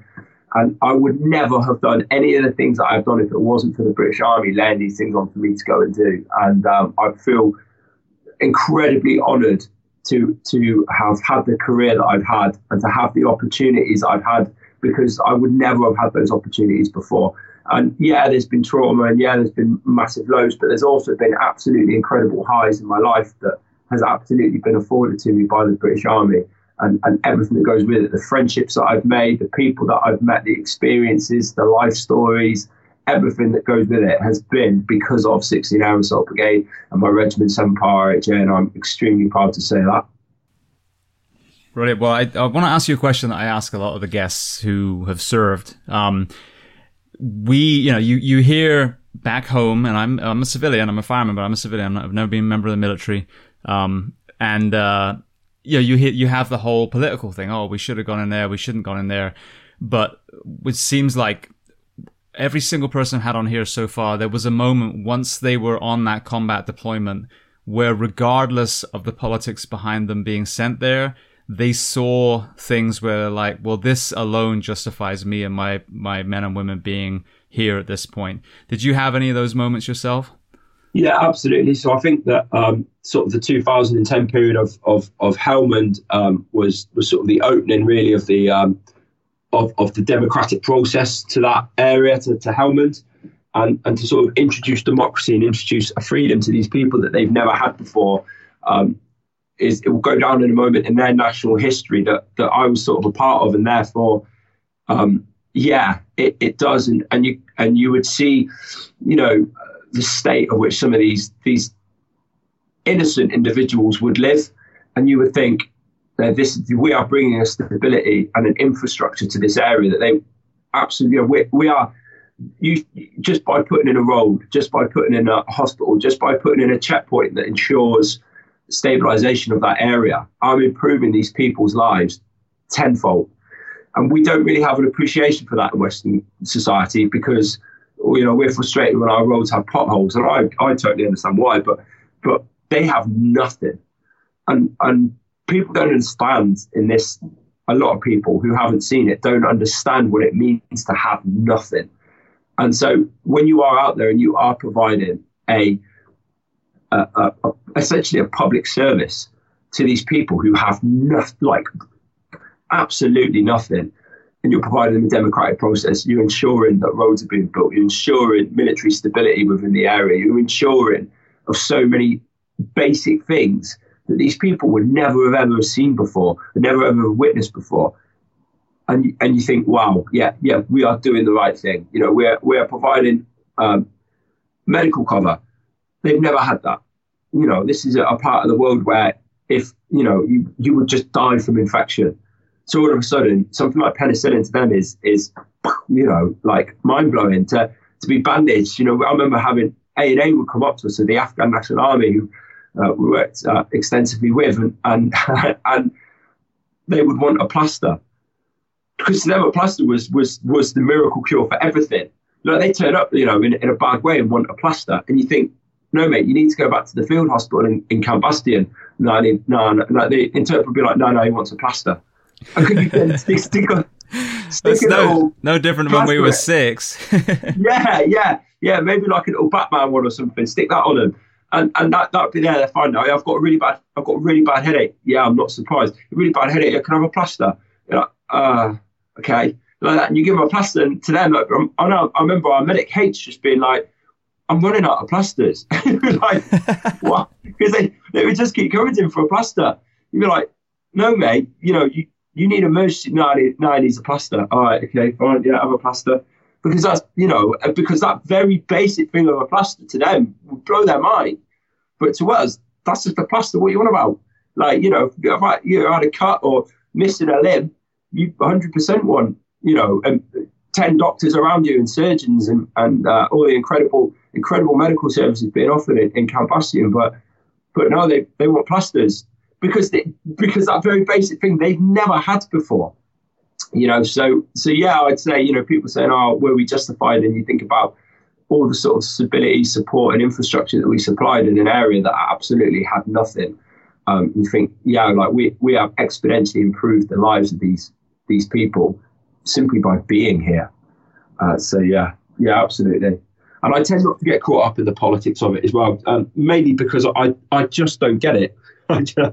and I would never have done any of the things that I've done if it wasn't for the British Army laying these things on for me to go and do. And um, I feel incredibly honoured to to have had the career that I've had and to have the opportunities I've had because I would never have had those opportunities before. And yeah, there's been trauma and yeah, there's been massive lows, but there's also been absolutely incredible highs in my life that has absolutely been afforded to me by the British Army and, and everything that goes with it the friendships that I've made, the people that I've met, the experiences, the life stories, everything that goes with it has been because of 16 Air Assault Brigade and my regiment 7 Para RHA, and I'm extremely proud to say that. Brilliant. Well, I, I want to ask you a question that I ask a lot of the guests who have served. Um, we, you know, you, you hear back home, and I'm, I'm a civilian, I'm a fireman, but I'm a civilian. I've never been a member of the military. Um, and, uh, you know, you hear, you have the whole political thing. Oh, we should have gone in there. We shouldn't gone in there. But it seems like every single person I've had on here so far, there was a moment once they were on that combat deployment where regardless of the politics behind them being sent there, they saw things where like, well, this alone justifies me and my, my men and women being here at this point. Did you have any of those moments yourself? Yeah, absolutely. So I think that um, sort of the 2010 period of of, of Helmand um, was was sort of the opening really of the um, of, of the democratic process to that area to, to Helmand and, and to sort of introduce democracy and introduce a freedom to these people that they've never had before. Um, is it will go down in a moment in their national history that that I was sort of a part of, and therefore, um, yeah, it, it does, and, and you and you would see, you know, the state of which some of these these innocent individuals would live, and you would think this we are bringing a stability and an infrastructure to this area that they absolutely you know, we, we are you just by putting in a road, just by putting in a hospital, just by putting in a checkpoint that ensures stabilization of that area, I'm improving these people's lives tenfold. And we don't really have an appreciation for that in Western society because you know we're frustrated when our roads have potholes, and I, I totally understand why, but but they have nothing, and and people don't understand in this. A lot of people who haven't seen it don't understand what it means to have nothing. And so when you are out there and you are providing a a, a, essentially a public service to these people who have nothing, like absolutely nothing. And you're providing them a democratic process. You're ensuring that roads are being built. You're ensuring military stability within the area. You're ensuring of so many basic things that these people would never have ever seen before, never ever witnessed before. And and you think, wow, yeah, yeah, we are doing the right thing. You know, we're we're providing um, medical cover. They've never had that you know, this is a, a part of the world where if, you know, you, you would just die from infection. So all of a sudden, something like penicillin to them is, is you know, like mind blowing to, to be bandaged. You know, I remember having ANA would come up to us, so the Afghan National Army, who uh, we worked uh, extensively with, and, and, and they would want a plaster. Because to them, a plaster was, was, was the miracle cure for everything. Like they turn up, you know, in, in a bad way and want a plaster. And you think, no, mate, you need to go back to the field hospital in, in Camp Bastion. No, no, no, no, the interpreter would be like, no, no, he wants a plaster. And could you stick, stick, a, stick no, no different when we were six. yeah, yeah, yeah, maybe like a little Batman one or something. Stick that on him. And, and that that'd be there. They're fine now. I've got a really bad. I've got a really bad headache. Yeah, I'm not surprised. A really bad headache. Can I have a plaster? You're like, uh, okay, like that. And you give them a plaster, and to them, like, I know. I remember our medic hates just being like, I'm running out of plasters. like, what? Because they, they would just keep coming to him for a plaster. You'd be like, no, mate, you know, you, you need a emergency. No, I need, no, I need a plaster. All right, okay, fine, yeah, have a plaster. Because that's, you know, because that very basic thing of a plaster to them would blow their mind. But to us, that's just a plaster. What you want about? Like, you know, if I, you had a cut or missing a limb, you 100% want, you know, and 10 doctors around you and surgeons and, and uh, all the incredible incredible medical services being offered in, in but but no, they, they want plasters because they, because that very basic thing they've never had before. You know, so so yeah, I'd say you know people saying, "Oh, were we justified?" And you think about all the sort of stability, support, and infrastructure that we supplied in an area that absolutely had nothing. Um, you think, yeah, like we we have exponentially improved the lives of these these people simply by being here. Uh, so yeah, yeah, absolutely. And I tend not to get caught up in the politics of it as well, um, mainly because I, I just don't get it. I just,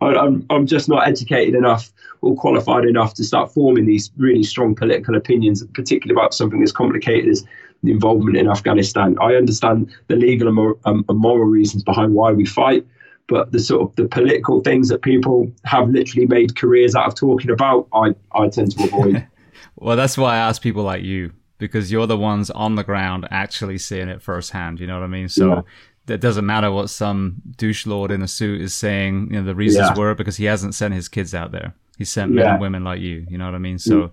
I, I'm, I'm just not educated enough or qualified enough to start forming these really strong political opinions, particularly about something as complicated as the involvement in Afghanistan. I understand the legal and, mor- um, and moral reasons behind why we fight, but the sort of the political things that people have literally made careers out of talking about, I, I tend to avoid. Well, that's why I ask people like you because you're the ones on the ground actually seeing it firsthand. You know what I mean? So. Yeah. It doesn't matter what some douche lord in a suit is saying. You know the reasons yeah. were because he hasn't sent his kids out there. He sent men and women like you. You know what I mean? So, mm.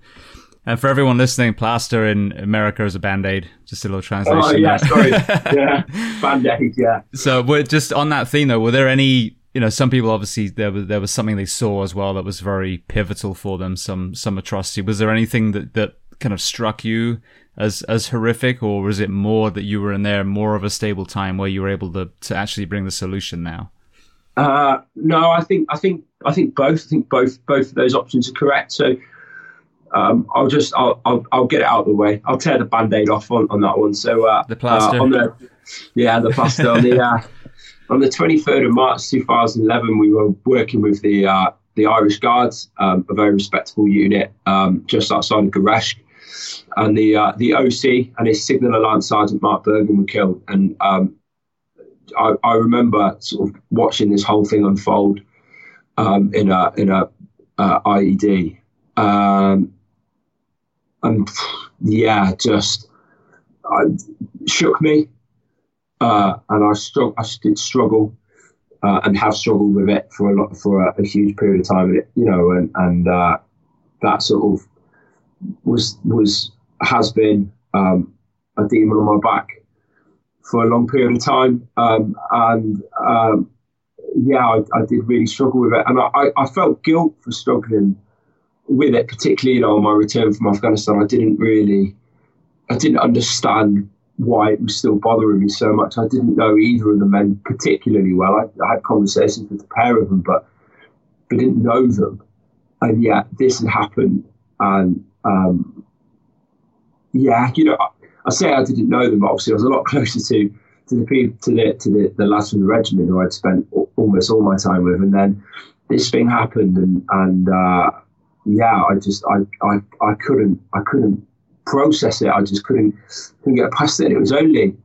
And for everyone listening, plaster in America is a band aid. Just a little translation. Oh yeah, sorry. yeah, band aid. Yeah. So, we're just on that theme though. Were there any? You know, some people obviously there was there was something they saw as well that was very pivotal for them. Some some atrocity. Was there anything that that kind of struck you as as horrific, or was it more that you were in there more of a stable time where you were able to to actually bring the solution now? Uh, no, I think I think I think both. I think both both of those options are correct. So um, I'll just I'll, I'll, I'll get it out of the way. I'll tear the band-aid off on, on that one. So uh, the plaster uh, on the yeah the plaster on the uh, on the 23rd of March 2011 we were working with the uh, the Irish Guards, um, a very respectable unit um, just outside of Gereshk. And the uh, the OC and his signaller Lance Sergeant Mark Burgan were killed. And um, I, I remember sort of watching this whole thing unfold um, in a in a uh, IED. Um, and yeah, just I, shook me, uh, and I strugg- I did struggle, uh, and have struggled with it for a lot for a, a huge period of time. it, you know, and and uh, that sort of was was has been um, a demon on my back for a long period of time, um, and um, yeah, I, I, did really struggle with it, and I, I felt guilt for struggling with it, particularly you know on my return from Afghanistan, I didn't really, I didn't understand why it was still bothering me so much. I didn't know either of the men particularly well. I, I had conversations with a pair of them, but but didn't know them, and yet this had happened, and um, yeah, you know, I, I, say I didn't know them, but obviously I was a lot closer to to the people to the to the, the lads from the regiment who I'd spent almost all my time with, and then this thing happened, and and uh, yeah, I just I, I I couldn't I couldn't process it. I just couldn't couldn't get past it. And it was only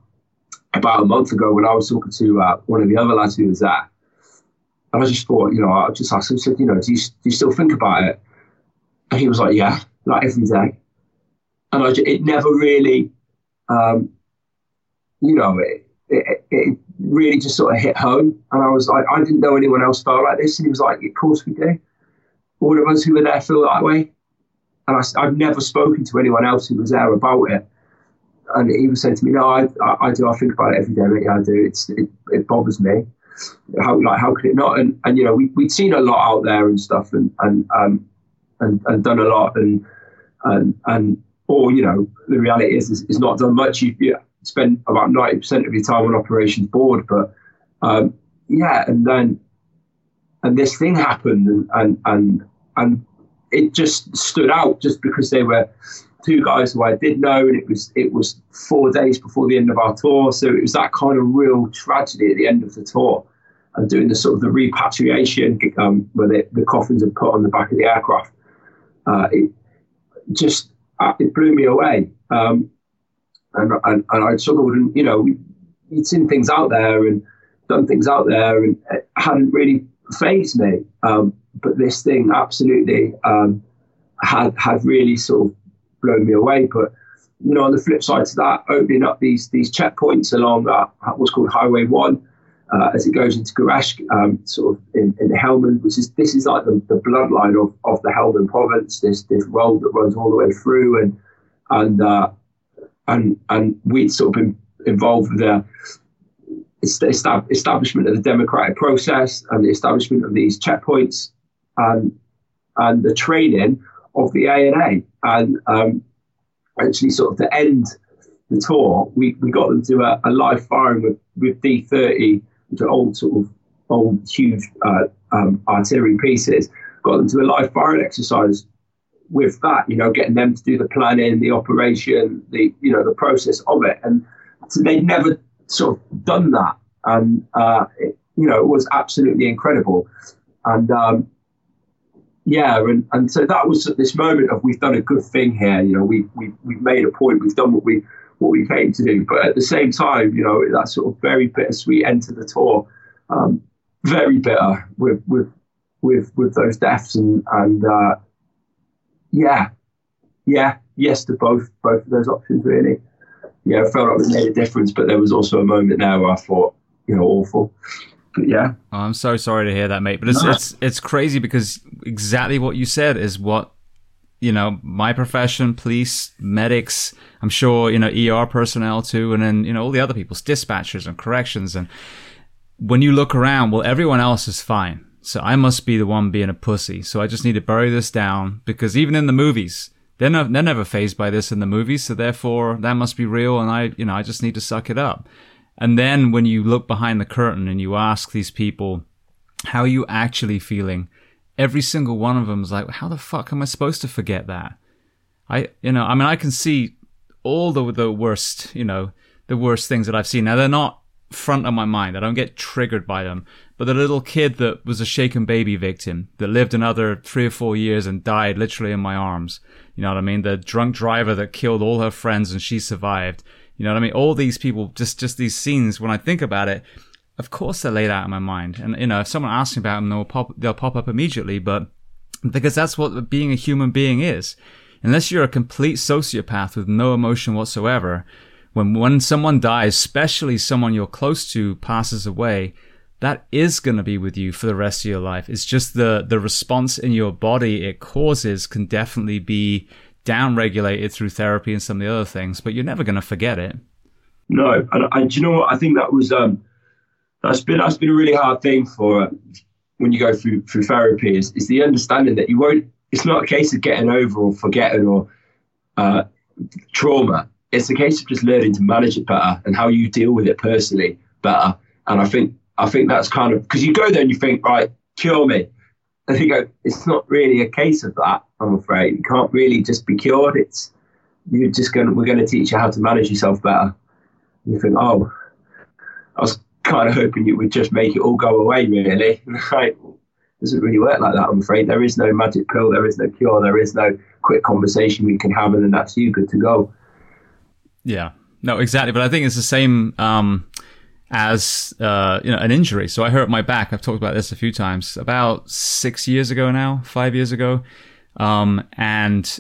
about a month ago when I was talking to uh, one of the other lads who was there, and I just thought, you know, I just asked him, said, you know, do you, do you still think about it? And he was like, yeah, like every day. And I, it never really, um, you know, it, it, it, really just sort of hit home. And I was like, I didn't know anyone else felt like this. And he was like, of course we do all of us who were there feel that way. And I, have never spoken to anyone else who was there about it. And he was saying to me, "No, I, I, I do. I think about it every day. I do. It's it, it bothers me. How like how could it not?" And and you know we we'd seen a lot out there and stuff, and and um and, and done a lot, and and and or you know the reality is is, is not done much. You, you spend about ninety percent of your time on operations board, but um, yeah, and then and this thing happened and and and, and it just stood out just because they were two guys who I did know, and it was it was four days before the end of our tour, so it was that kind of real tragedy at the end of the tour, and doing the sort of the repatriation um, where they, the coffins are put on the back of the aircraft. Uh, it just uh, it blew me away, um, and, and and I struggled, and you know, you'd seen things out there and done things out there, and hadn't really phased me. Um, but this thing absolutely um, had had really sort of blown me away. But you know, on the flip side to that, opening up these these checkpoints along uh, what's called Highway One. Uh, as it goes into Gereshk, um, sort of in, in the Helmand, which is this is like the, the bloodline of, of the Helmand province. This this road that runs all the way through, and and uh, and and we'd sort of been involved with the establishment of the democratic process and the establishment of these checkpoints and and the training of the ANA and um, actually sort of to end the tour we, we got them to a, a live firing with, with D30 which are old sort of old huge uh, um, artillery pieces. Got them to a live firing exercise with that you know getting them to do the planning the operation the you know the process of it. And so they never sort of done that, and uh, it, you know, it was absolutely incredible. And um, yeah, and, and so that was at this moment of we've done a good thing here. You know, we we we've made a point. We've done what we what we came to do. But at the same time, you know, that sort of very bittersweet end to the tour. Um, very bitter with with with with those deaths and and uh, yeah, yeah, yes to both both of those options really. Yeah, I felt like it made a difference, but there was also a moment there where I thought, you know, awful. But yeah. Oh, I'm so sorry to hear that, mate. But it's no. it's it's crazy because exactly what you said is what you know my profession, police, medics. I'm sure you know ER personnel too, and then you know all the other people's dispatchers and corrections. And when you look around, well, everyone else is fine. So I must be the one being a pussy. So I just need to bury this down because even in the movies, they're, no, they're never phased by this in the movies. So therefore that must be real. And I, you know, I just need to suck it up. And then when you look behind the curtain and you ask these people, how are you actually feeling? Every single one of them is like, how the fuck am I supposed to forget that? I, you know, I mean, I can see all the, the worst, you know, the worst things that I've seen. Now they're not front of my mind. I don't get triggered by them. But the little kid that was a shaken baby victim that lived another three or four years and died literally in my arms. You know what I mean? The drunk driver that killed all her friends and she survived. You know what I mean? All these people, just, just these scenes, when I think about it, of course they're laid out in my mind. And, you know, if someone asks me about them, they'll pop, they'll pop up immediately, but because that's what being a human being is. Unless you're a complete sociopath with no emotion whatsoever, when, when someone dies, especially someone you're close to passes away, that is going to be with you for the rest of your life. It's just the, the response in your body it causes can definitely be downregulated through therapy and some of the other things, but you're never going to forget it. No, and, and you know what? I think that was um, that's been that's been a really hard thing for uh, when you go through through therapy is, is the understanding that you won't. It's not a case of getting over or forgetting or uh, trauma. It's a case of just learning to manage it better and how you deal with it personally better. And I think I think that's kind of because you go there and you think, right, cure me. And you go, it's not really a case of that, I'm afraid. You can't really just be cured. It's you're just going we're going to teach you how to manage yourself better. And you think, oh, I was kind of hoping you would just make it all go away, really. doesn't really work like that, I'm afraid. There is no magic pill, there is no cure, there is no quick conversation we can have, and then that's you good to go. Yeah, no, exactly. But I think it's the same. Um, as uh, you know an injury. So I hurt my back. I've talked about this a few times. About six years ago now, five years ago, um, and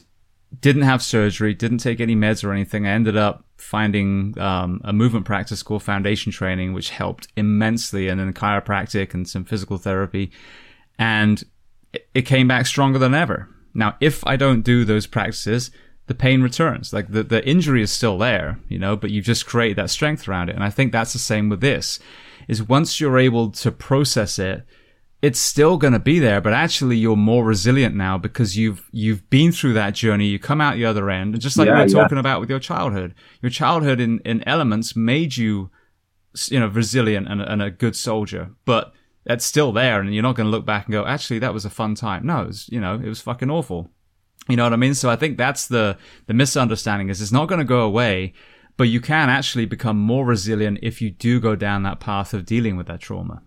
didn't have surgery. Didn't take any meds or anything. I ended up finding um, a movement practice called Foundation Training, which helped immensely, and then chiropractic and some physical therapy, and it came back stronger than ever. Now, if I don't do those practices, the pain returns. Like the, the injury is still there, you know, but you've just created that strength around it. And I think that's the same with this is once you're able to process it, it's still going to be there, but actually you're more resilient now because you've, you've been through that journey. You come out the other end. And just like yeah, we were yeah. talking about with your childhood, your childhood in, in elements made you, you know, resilient and, and a good soldier, but that's still there. And you're not going to look back and go, actually, that was a fun time. No, it was, you know, it was fucking awful. You know what I mean? So I think that's the the misunderstanding is it's not going to go away, but you can actually become more resilient if you do go down that path of dealing with that trauma.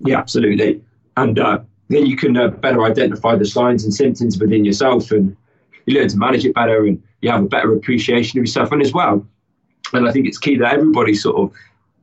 Yeah, absolutely. And uh, then you can uh, better identify the signs and symptoms within yourself, and you learn to manage it better, and you have a better appreciation of yourself. And as well, and I think it's key that everybody sort of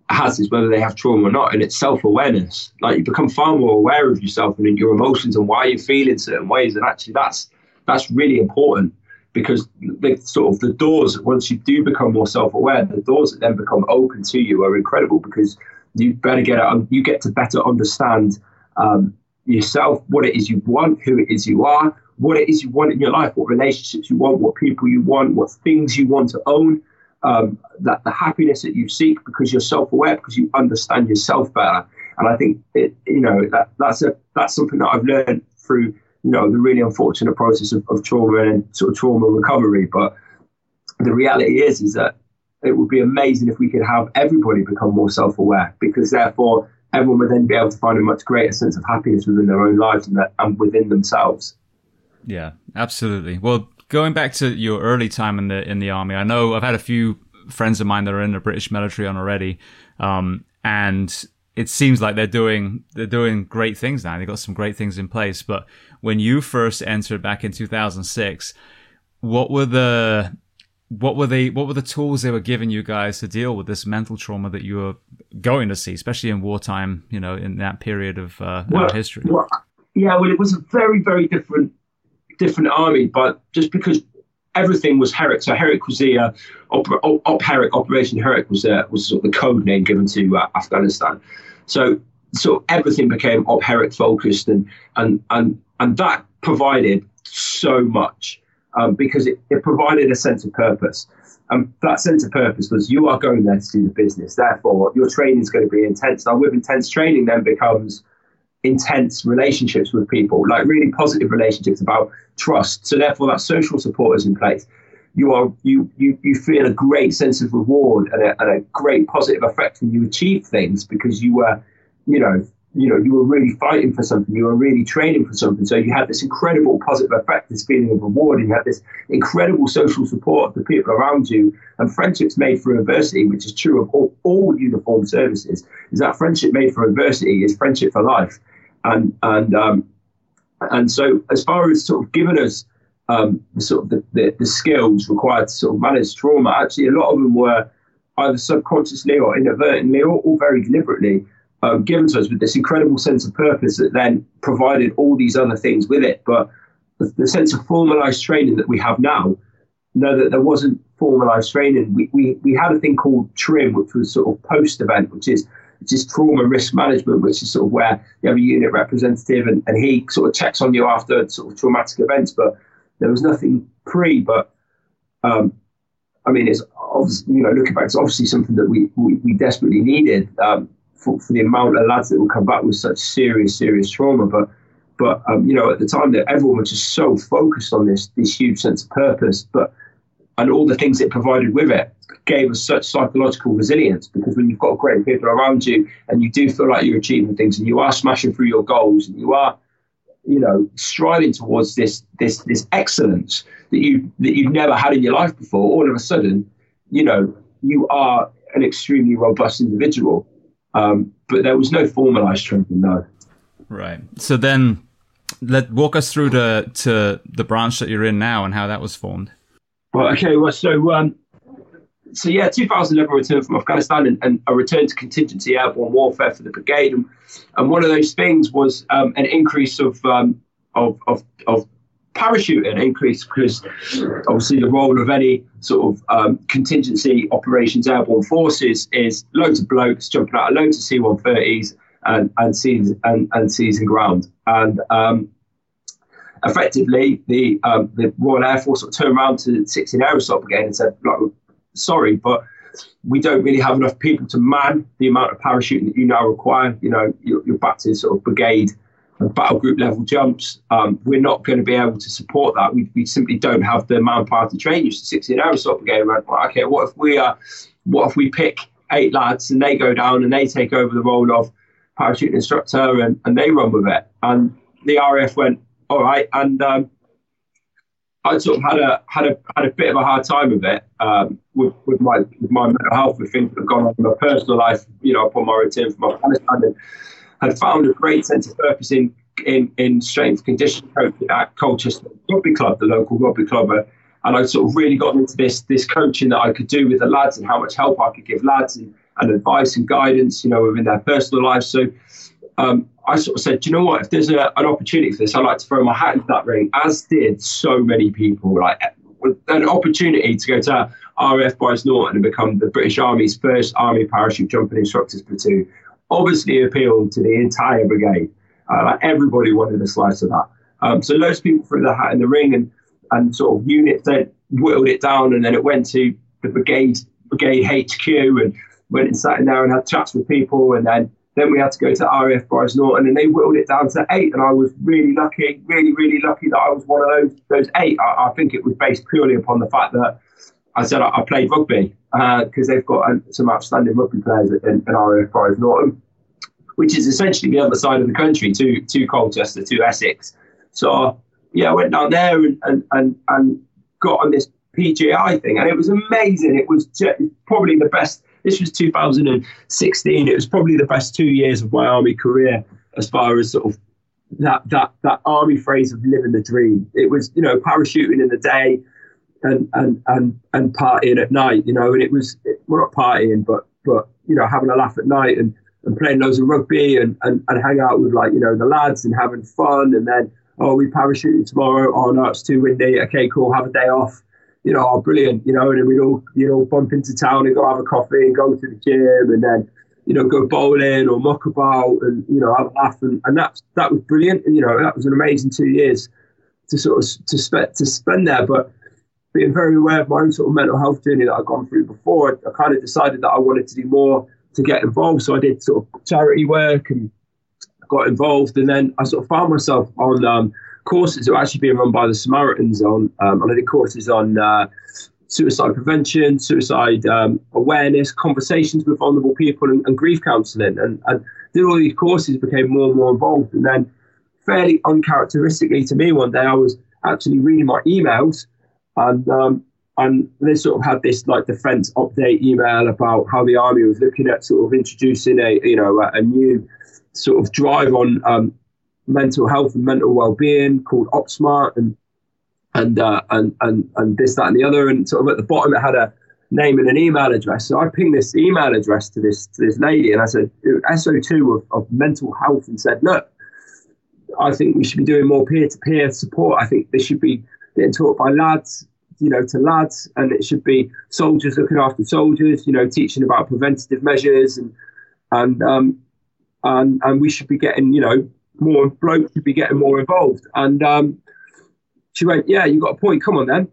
has is whether they have trauma or not, and it's self awareness. Like you become far more aware of yourself and your emotions and why you're feeling certain ways, and actually that's that's really important because the sort of the doors once you do become more self-aware the doors that then become open to you are incredible because you better get it you get to better understand um, yourself what it is you want who it is you are what it is you want in your life what relationships you want what people you want what things you want to own um, that the happiness that you seek because you're self-aware because you understand yourself better. And i think it you know that that's a that's something that i've learned through you know, the really unfortunate process of, of trauma and sort of trauma recovery. But the reality is, is that it would be amazing if we could have everybody become more self-aware because therefore everyone would then be able to find a much greater sense of happiness within their own lives and, that, and within themselves. Yeah, absolutely. Well, going back to your early time in the in the army, I know I've had a few friends of mine that are in the British military on already, um, and it seems like they're doing they're doing great things now. They've got some great things in place. But when you first entered back in 2006, what were the what were they what were the tools they were giving you guys to deal with this mental trauma that you were going to see, especially in wartime, you know, in that period of uh, well, our history? Well, yeah, well, it was a very very different different army, but just because everything was Herrick. So Herrick was the uh, op, op, Herrick Operation Herrick was uh, was sort of the code name given to uh, Afghanistan. So so everything became Op Herrick focused, and and and and that provided so much um, because it, it provided a sense of purpose. And that sense of purpose was you are going there to do the business. Therefore, your training is going to be intense. Now, with intense training, then becomes intense relationships with people, like really positive relationships about trust. So therefore, that social support is in place. You are you you you feel a great sense of reward and a, and a great positive effect when you achieve things because you were, you know, you know, you were really fighting for something, you were really training for something. So you had this incredible positive effect, this feeling of reward, and you had this incredible social support of the people around you. And friendships made for adversity, which is true of all, all uniform services, is that friendship made for adversity is friendship for life and and um, and so as far as sort of giving us um, sort of the, the, the, skills required to sort of manage trauma, actually a lot of them were either subconsciously or inadvertently or, or very deliberately um, given to us with this incredible sense of purpose that then provided all these other things with it. But the, the sense of formalized training that we have now, know that there wasn't formalized training. We, we, we had a thing called TRIM, which was sort of post event, which is which is trauma risk management, which is sort of where you have a unit representative and, and he sort of checks on you after sort of traumatic events. But there was nothing pre. But um, I mean, it's obviously, you know, looking back, it's obviously something that we, we, we desperately needed um, for, for, the amount of lads that will come back with such serious, serious trauma. But but um, you know, at the time that everyone was just so focused on this this huge sense of purpose, but and all the things it provided with it gave us such psychological resilience because when you've got great people around you and you do feel like you're achieving things and you are smashing through your goals and you are you know striving towards this this this excellence that you that you've never had in your life before all of a sudden you know you are an extremely robust individual um, but there was no formalized training no. Right. So then let walk us through the to the branch that you're in now and how that was formed. Well okay well so um, so yeah, 2011 return from Afghanistan and, and, a return to contingency airborne warfare for the brigade, and, and one of those things was um, an increase of, um, of of of parachuting increase because obviously the role of any sort of um, contingency operations airborne forces is loads of blokes jumping out of loads of C-130s and and seas and, and seizing ground and um, effectively the um, the Royal Air Force sort of turned around to 16 Air Assault Brigade and said, like, sorry, but we don't really have enough people to man the amount of parachuting that you now require. You know, you're, you're back to sort of brigade battle group level jumps. Um, we're not going to be able to support that. We, we simply don't have the manpower to train you. So 16 hours sort of went, well, okay, what if we uh, what if we pick eight lads and they go down and they take over the role of parachute instructor and, and they run with it? And the RAF went, all right, and um, I sort of had a had a had a bit of a hard time with it um, with, with my with my mental health, with things that have gone on in my personal life, you know, upon my return from Afghanistan, and had found a great sense of purpose in in, in strength conditioning coaching at Colchester Rugby Club, the local rugby club, uh, and I sort of really got into this this coaching that I could do with the lads and how much help I could give lads and, and advice and guidance, you know, within their personal lives. So um, I sort of said, you know what? If there's a, an opportunity for this, I'd like to throw my hat into that ring, as did so many people. Like an opportunity to go to RAF Brize Norton and become the British Army's first Army parachute jumping instructors platoon obviously appealed to the entire brigade. Uh, everybody wanted a slice of that. Um, so loads of people threw their hat in the ring and, and sort of units then whittled it down and then it went to the brigade brigade HQ and went and sat in there and had chats with people and then then we had to go to RAF Brize Norton, and they whittled it down to eight. And I was really lucky, really, really lucky that I was one of those those eight. I, I think it was based purely upon the fact that I said I, played rugby because uh, they've got um, some outstanding rugby players in, in RAF Brize Norton, which is essentially the other side of the country to to Colchester, to Essex. So yeah, I went down there and and and, and got on this PJI thing, and it was amazing. It was probably the best this was 2016. It was probably the best two years of my army career as far as sort of that that that army phrase of living the dream. It was you know parachuting in the day and and and and partying at night. You know, and it was we're not partying, but but you know having a laugh at night and and playing loads of rugby and, and, and hang out with like you know the lads and having fun and then oh we parachuting tomorrow oh no it's too windy okay cool have a day off you know, oh, brilliant, you know, and then we'd all, you know, bump into town and go have a coffee and go to the gym and then, you know, go bowling or muck about and, you know, have a laugh. And, and that, that was brilliant. And, you know, that was an amazing two years to sort of, to, spend to spend there. But being very aware of my own sort of mental health journey that I'd gone through before, I, I kind of decided that I wanted to do more to get involved. So I did sort of charity work and got involved. And then I sort of found myself on, um, courses that were actually being run by the Samaritans on, um, and I did courses on uh, suicide prevention, suicide um, awareness, conversations with vulnerable people, and, and grief counselling. And, and did all these courses, became more and more involved. And then, fairly uncharacteristically to me, one day I was actually reading my emails, and um, and they sort of had this like defence update email about how the army was looking at sort of introducing a you know a, a new sort of drive on um, mental health and mental well-being called OpSmart and and uh, and and and this that and the other and sort of at the bottom it had a name and an email address. So I pinged this email address to this to this lady and I said SO2 of, of mental health and said look I think we should be doing more peer-to-peer support. I think this should be getting taught by lads, you know, to lads, and it should be soldiers looking after soldiers, you know, teaching about preventative measures and and um, and and we should be getting, you know, more blokes should be getting more involved. And um, she went, Yeah, you got a point. Come on then.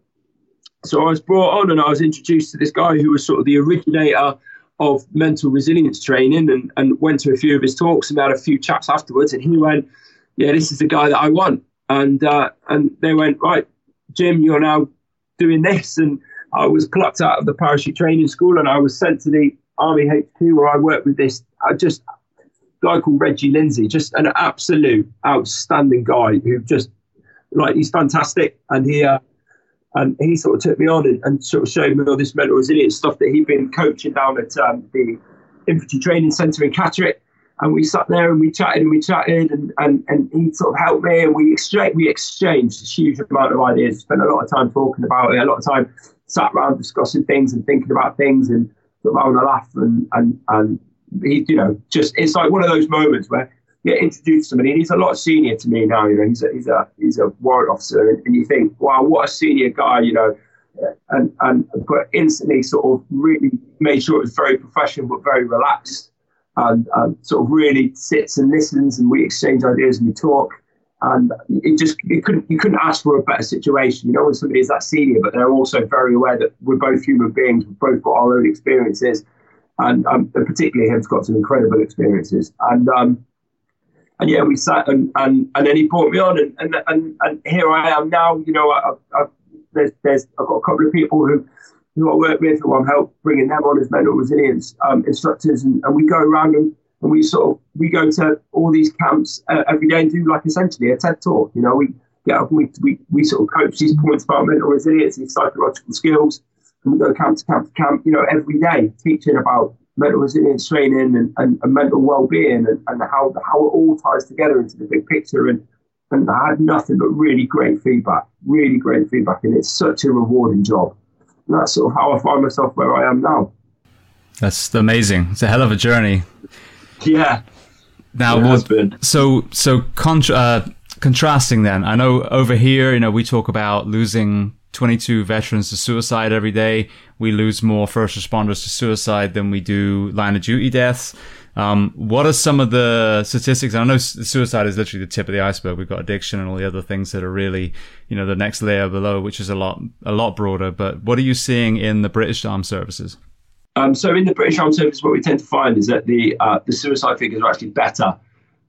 So I was brought on and I was introduced to this guy who was sort of the originator of mental resilience training and, and went to a few of his talks and had a few chats afterwards. And he went, Yeah, this is the guy that I want. And uh, and they went, Right, Jim, you're now doing this. And I was plucked out of the parachute training school and I was sent to the Army HQ where I worked with this I just guy called Reggie Lindsay, just an absolute outstanding guy who just like he's fantastic, and he uh, and he sort of took me on and, and, sort of showed me all this mental resilience stuff that he'd been coaching down at um, the infantry training centre in Catterick. And we sat there and we chatted and we chatted and, and, and he sort of helped me and we exchanged we exchanged a huge amount of ideas, spent a lot of time talking about it, a lot of time sat around discussing things and thinking about things and sort of having a laugh and and, and he, you know, just it's like one of those moments where you get introduced to somebody, and he's a lot senior to me now. You know, he's a he's a he's a warrant officer, and, and you think, wow, what a senior guy, you know. And and but instantly sort of really made sure it was very professional but very relaxed, and, and sort of really sits and listens, and we exchange ideas and we talk and it just it couldn't you couldn't ask for a better situation. You know, when somebody is that senior, but they're also very aware that we're both human beings, we've both got our own experiences, and, um, particularly him's got some incredible experiences. And um, and yeah, we sat and, and, and then he brought me on, and, and, and, and here I am now. You know, I, I, there's, there's I've got a couple of people who who I work with who I'm help bringing them on as mental resilience um, instructors, and, and we go around and, and we sort of we go to all these camps uh, every day and do like essentially a TED talk. You know, we get up and we, we, we sort of coach these points about mental resilience and psychological skills and we go camp to camp to camp, you know, every day teaching about mental resilience training and, and, and mental well-being and, and how how it all ties together into the big picture and and I had nothing but really great feedback, really great feedback, and it's such a rewarding job. And that's sort of how I find myself where I am now. That's amazing. It's a hell of a journey. Yeah. Now, what, so so contra- uh, contrasting then, I know over here, you know, we talk about losing 22 veterans to suicide every day. We lose more first responders to suicide than we do line of duty deaths. Um, what are some of the statistics? I know suicide is literally the tip of the iceberg. We've got addiction and all the other things that are really, you know, the next layer below, which is a lot, a lot broader. But what are you seeing in the British Armed Services? Um, so in the British Armed Services, what we tend to find is that the uh, the suicide figures are actually better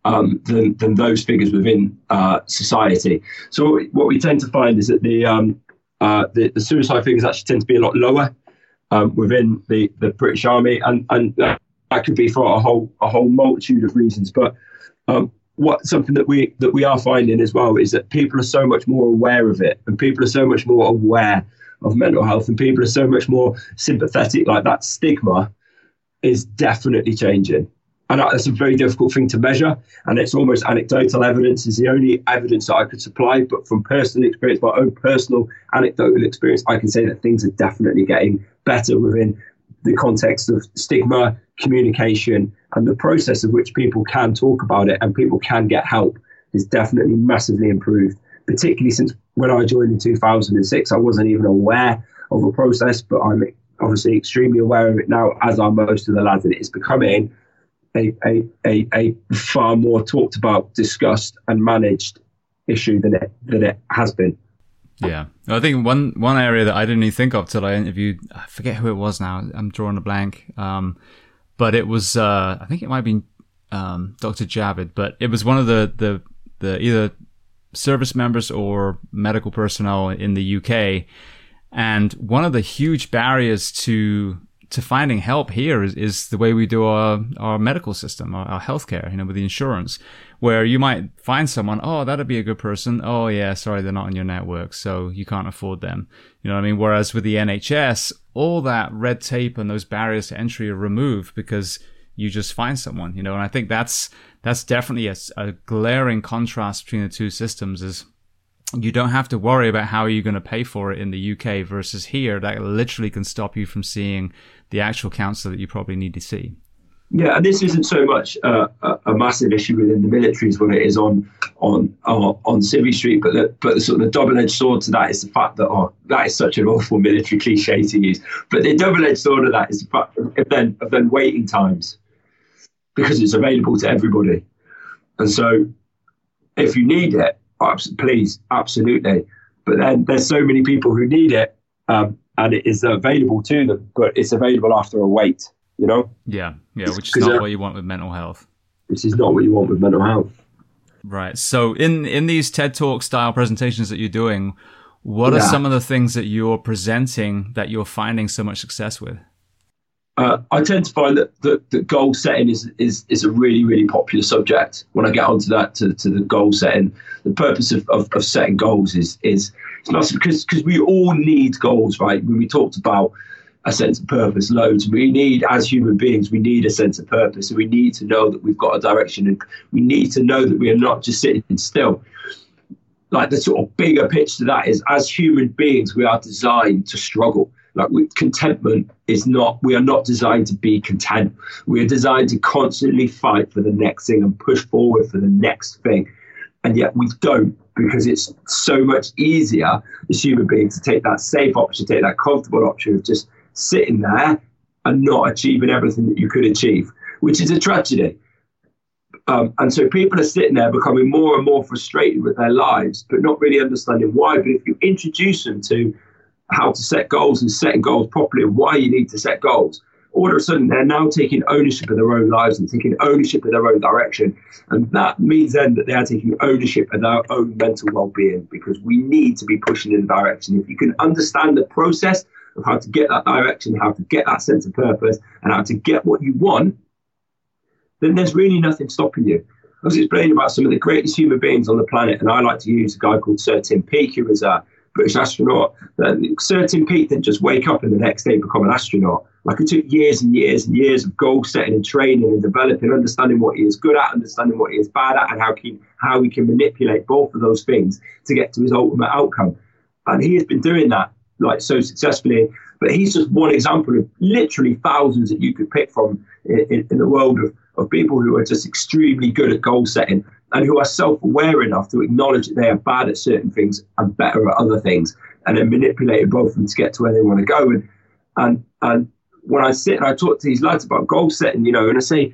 um, than than those figures within uh, society. So what we tend to find is that the um, uh, the, the, suicide figures actually tend to be a lot lower um, within the, the British Army, and and that could be for a whole a whole multitude of reasons. But um, what something that we that we are finding as well is that people are so much more aware of it, and people are so much more aware of mental health, and people are so much more sympathetic. Like that stigma is definitely changing. And that's a very difficult thing to measure. And it's almost anecdotal evidence is the only evidence that I could supply. But from personal experience, my own personal anecdotal experience, I can say that things are definitely getting better within the context of stigma, communication, and the process of which people can talk about it and people can get help is definitely massively improved. particularly since when I joined in 2006, I wasn't even aware of a process, but I'm obviously extremely aware of it now, as are most of the lads, and it's becoming a, a, a, a far more talked about, discussed, and managed issue than it than it has been. Yeah, I think one one area that I didn't even think of till I interviewed, I forget who it was now. I'm drawing a blank. Um, but it was, uh, I think it might have been um, Dr. Javid, but it was one of the the the either service members or medical personnel in the UK. And one of the huge barriers to to finding help here is, is the way we do our, our medical system, our, our healthcare, you know, with the insurance, where you might find someone, oh, that'd be a good person. Oh, yeah, sorry, they're not on your network, so you can't afford them. You know what I mean? Whereas with the NHS, all that red tape and those barriers to entry are removed because you just find someone, you know, and I think that's, that's definitely a, a glaring contrast between the two systems is you don't have to worry about how you're going to pay for it in the UK versus here that literally can stop you from seeing the actual counsellor that you probably need to see. Yeah, and this isn't so much a, a, massive issue within the militaries when it is on on uh, on Civvy Street, but the, but the sort of the double-edged sword to that is the fact that oh, that is such an awful military cliche to use. But the double-edged sword of that is the fact of then of then waiting times because it's available to everybody, and so if you need it, please, absolutely. But then there's so many people who need it, um, and it is available to them, but it's available after a wait. You know? Yeah, yeah, which is not uh, what you want with mental health. This is not what you want with mental health. Right. So in in these TED Talk style presentations that you're doing, what yeah. are some of the things that you're presenting that you're finding so much success with? Uh, I tend to find that, that, that goal setting is, is is a really really popular subject. When I get onto that to, to the goal setting, the purpose of, of, of setting goals is is it's not because because we all need goals, right? When we talked about a sense of purpose loads. We need, as human beings, we need a sense of purpose. And we need to know that we've got a direction and we need to know that we are not just sitting still. Like the sort of bigger pitch to that is as human beings, we are designed to struggle. Like with contentment is not, we are not designed to be content. We are designed to constantly fight for the next thing and push forward for the next thing. And yet we don't because it's so much easier as human beings to take that safe option, take that comfortable option of just sitting there and not achieving everything that you could achieve, which is a tragedy. Um, and so people are sitting there becoming more and more frustrated with their lives, but not really understanding why. But if you introduce them to how to set goals and setting goals properly and why you need to set goals, all of a sudden they're now taking ownership of their own lives and taking ownership of their own direction. And that means then that they are taking ownership of their own mental well being because we need to be pushing in the direction. If you can understand the process of how to get that direction, how to get that sense of purpose, and how to get what you want, then there's really nothing stopping you. I was explaining about some of the greatest human beings on the planet, and I like to use a guy called Sir Tim Peake, who was a British astronaut. Sir Tim Peake didn't just wake up and the next day become an astronaut. Like it took years and years and years of goal setting and training and developing, understanding what he is good at, understanding what he is bad at, and how he, how he can manipulate both of those things to get to his ultimate outcome. And he has been doing that like so successfully. But he's just one example of literally thousands that you could pick from in, in the world of, of people who are just extremely good at goal setting and who are self-aware enough to acknowledge that they are bad at certain things and better at other things, and then manipulate both of them to get to where they want to go. And and and when I sit and I talk to these lads about goal setting, you know, and I say,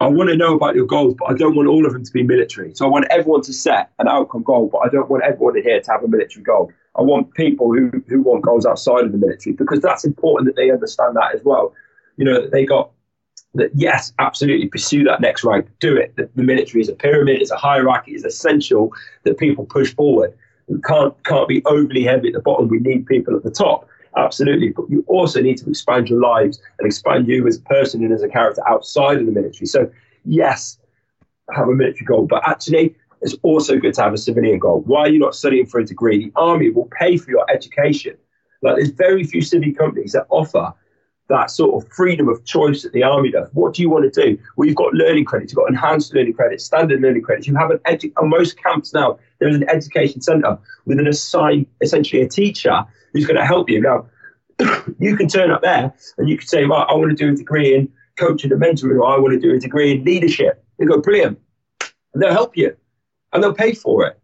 I want to know about your goals, but I don't want all of them to be military. So I want everyone to set an outcome goal, but I don't want everyone in here to have a military goal. I want people who, who want goals outside of the military because that's important that they understand that as well. You know, they got that, yes, absolutely pursue that next rank, do it. The, the military is a pyramid, it's a hierarchy, it's essential that people push forward. We can't, can't be overly heavy at the bottom. We need people at the top. Absolutely. But you also need to expand your lives and expand you as a person and as a character outside of the military. So, yes, have a military goal, but actually, it's also good to have a civilian goal. Why are you not studying for a degree? The army will pay for your education. Like, there's very few civil companies that offer that sort of freedom of choice that the army does. What do you want to do? Well, you've got learning credits, you've got enhanced learning credits, standard learning credits. You have an edu- on most camps now. There's an education centre with an assigned, essentially a teacher who's going to help you. Now, you can turn up there and you can say, well, I want to do a degree in coaching and mentoring, or I want to do a degree in leadership. They go, brilliant. And they'll help you and they'll pay for it.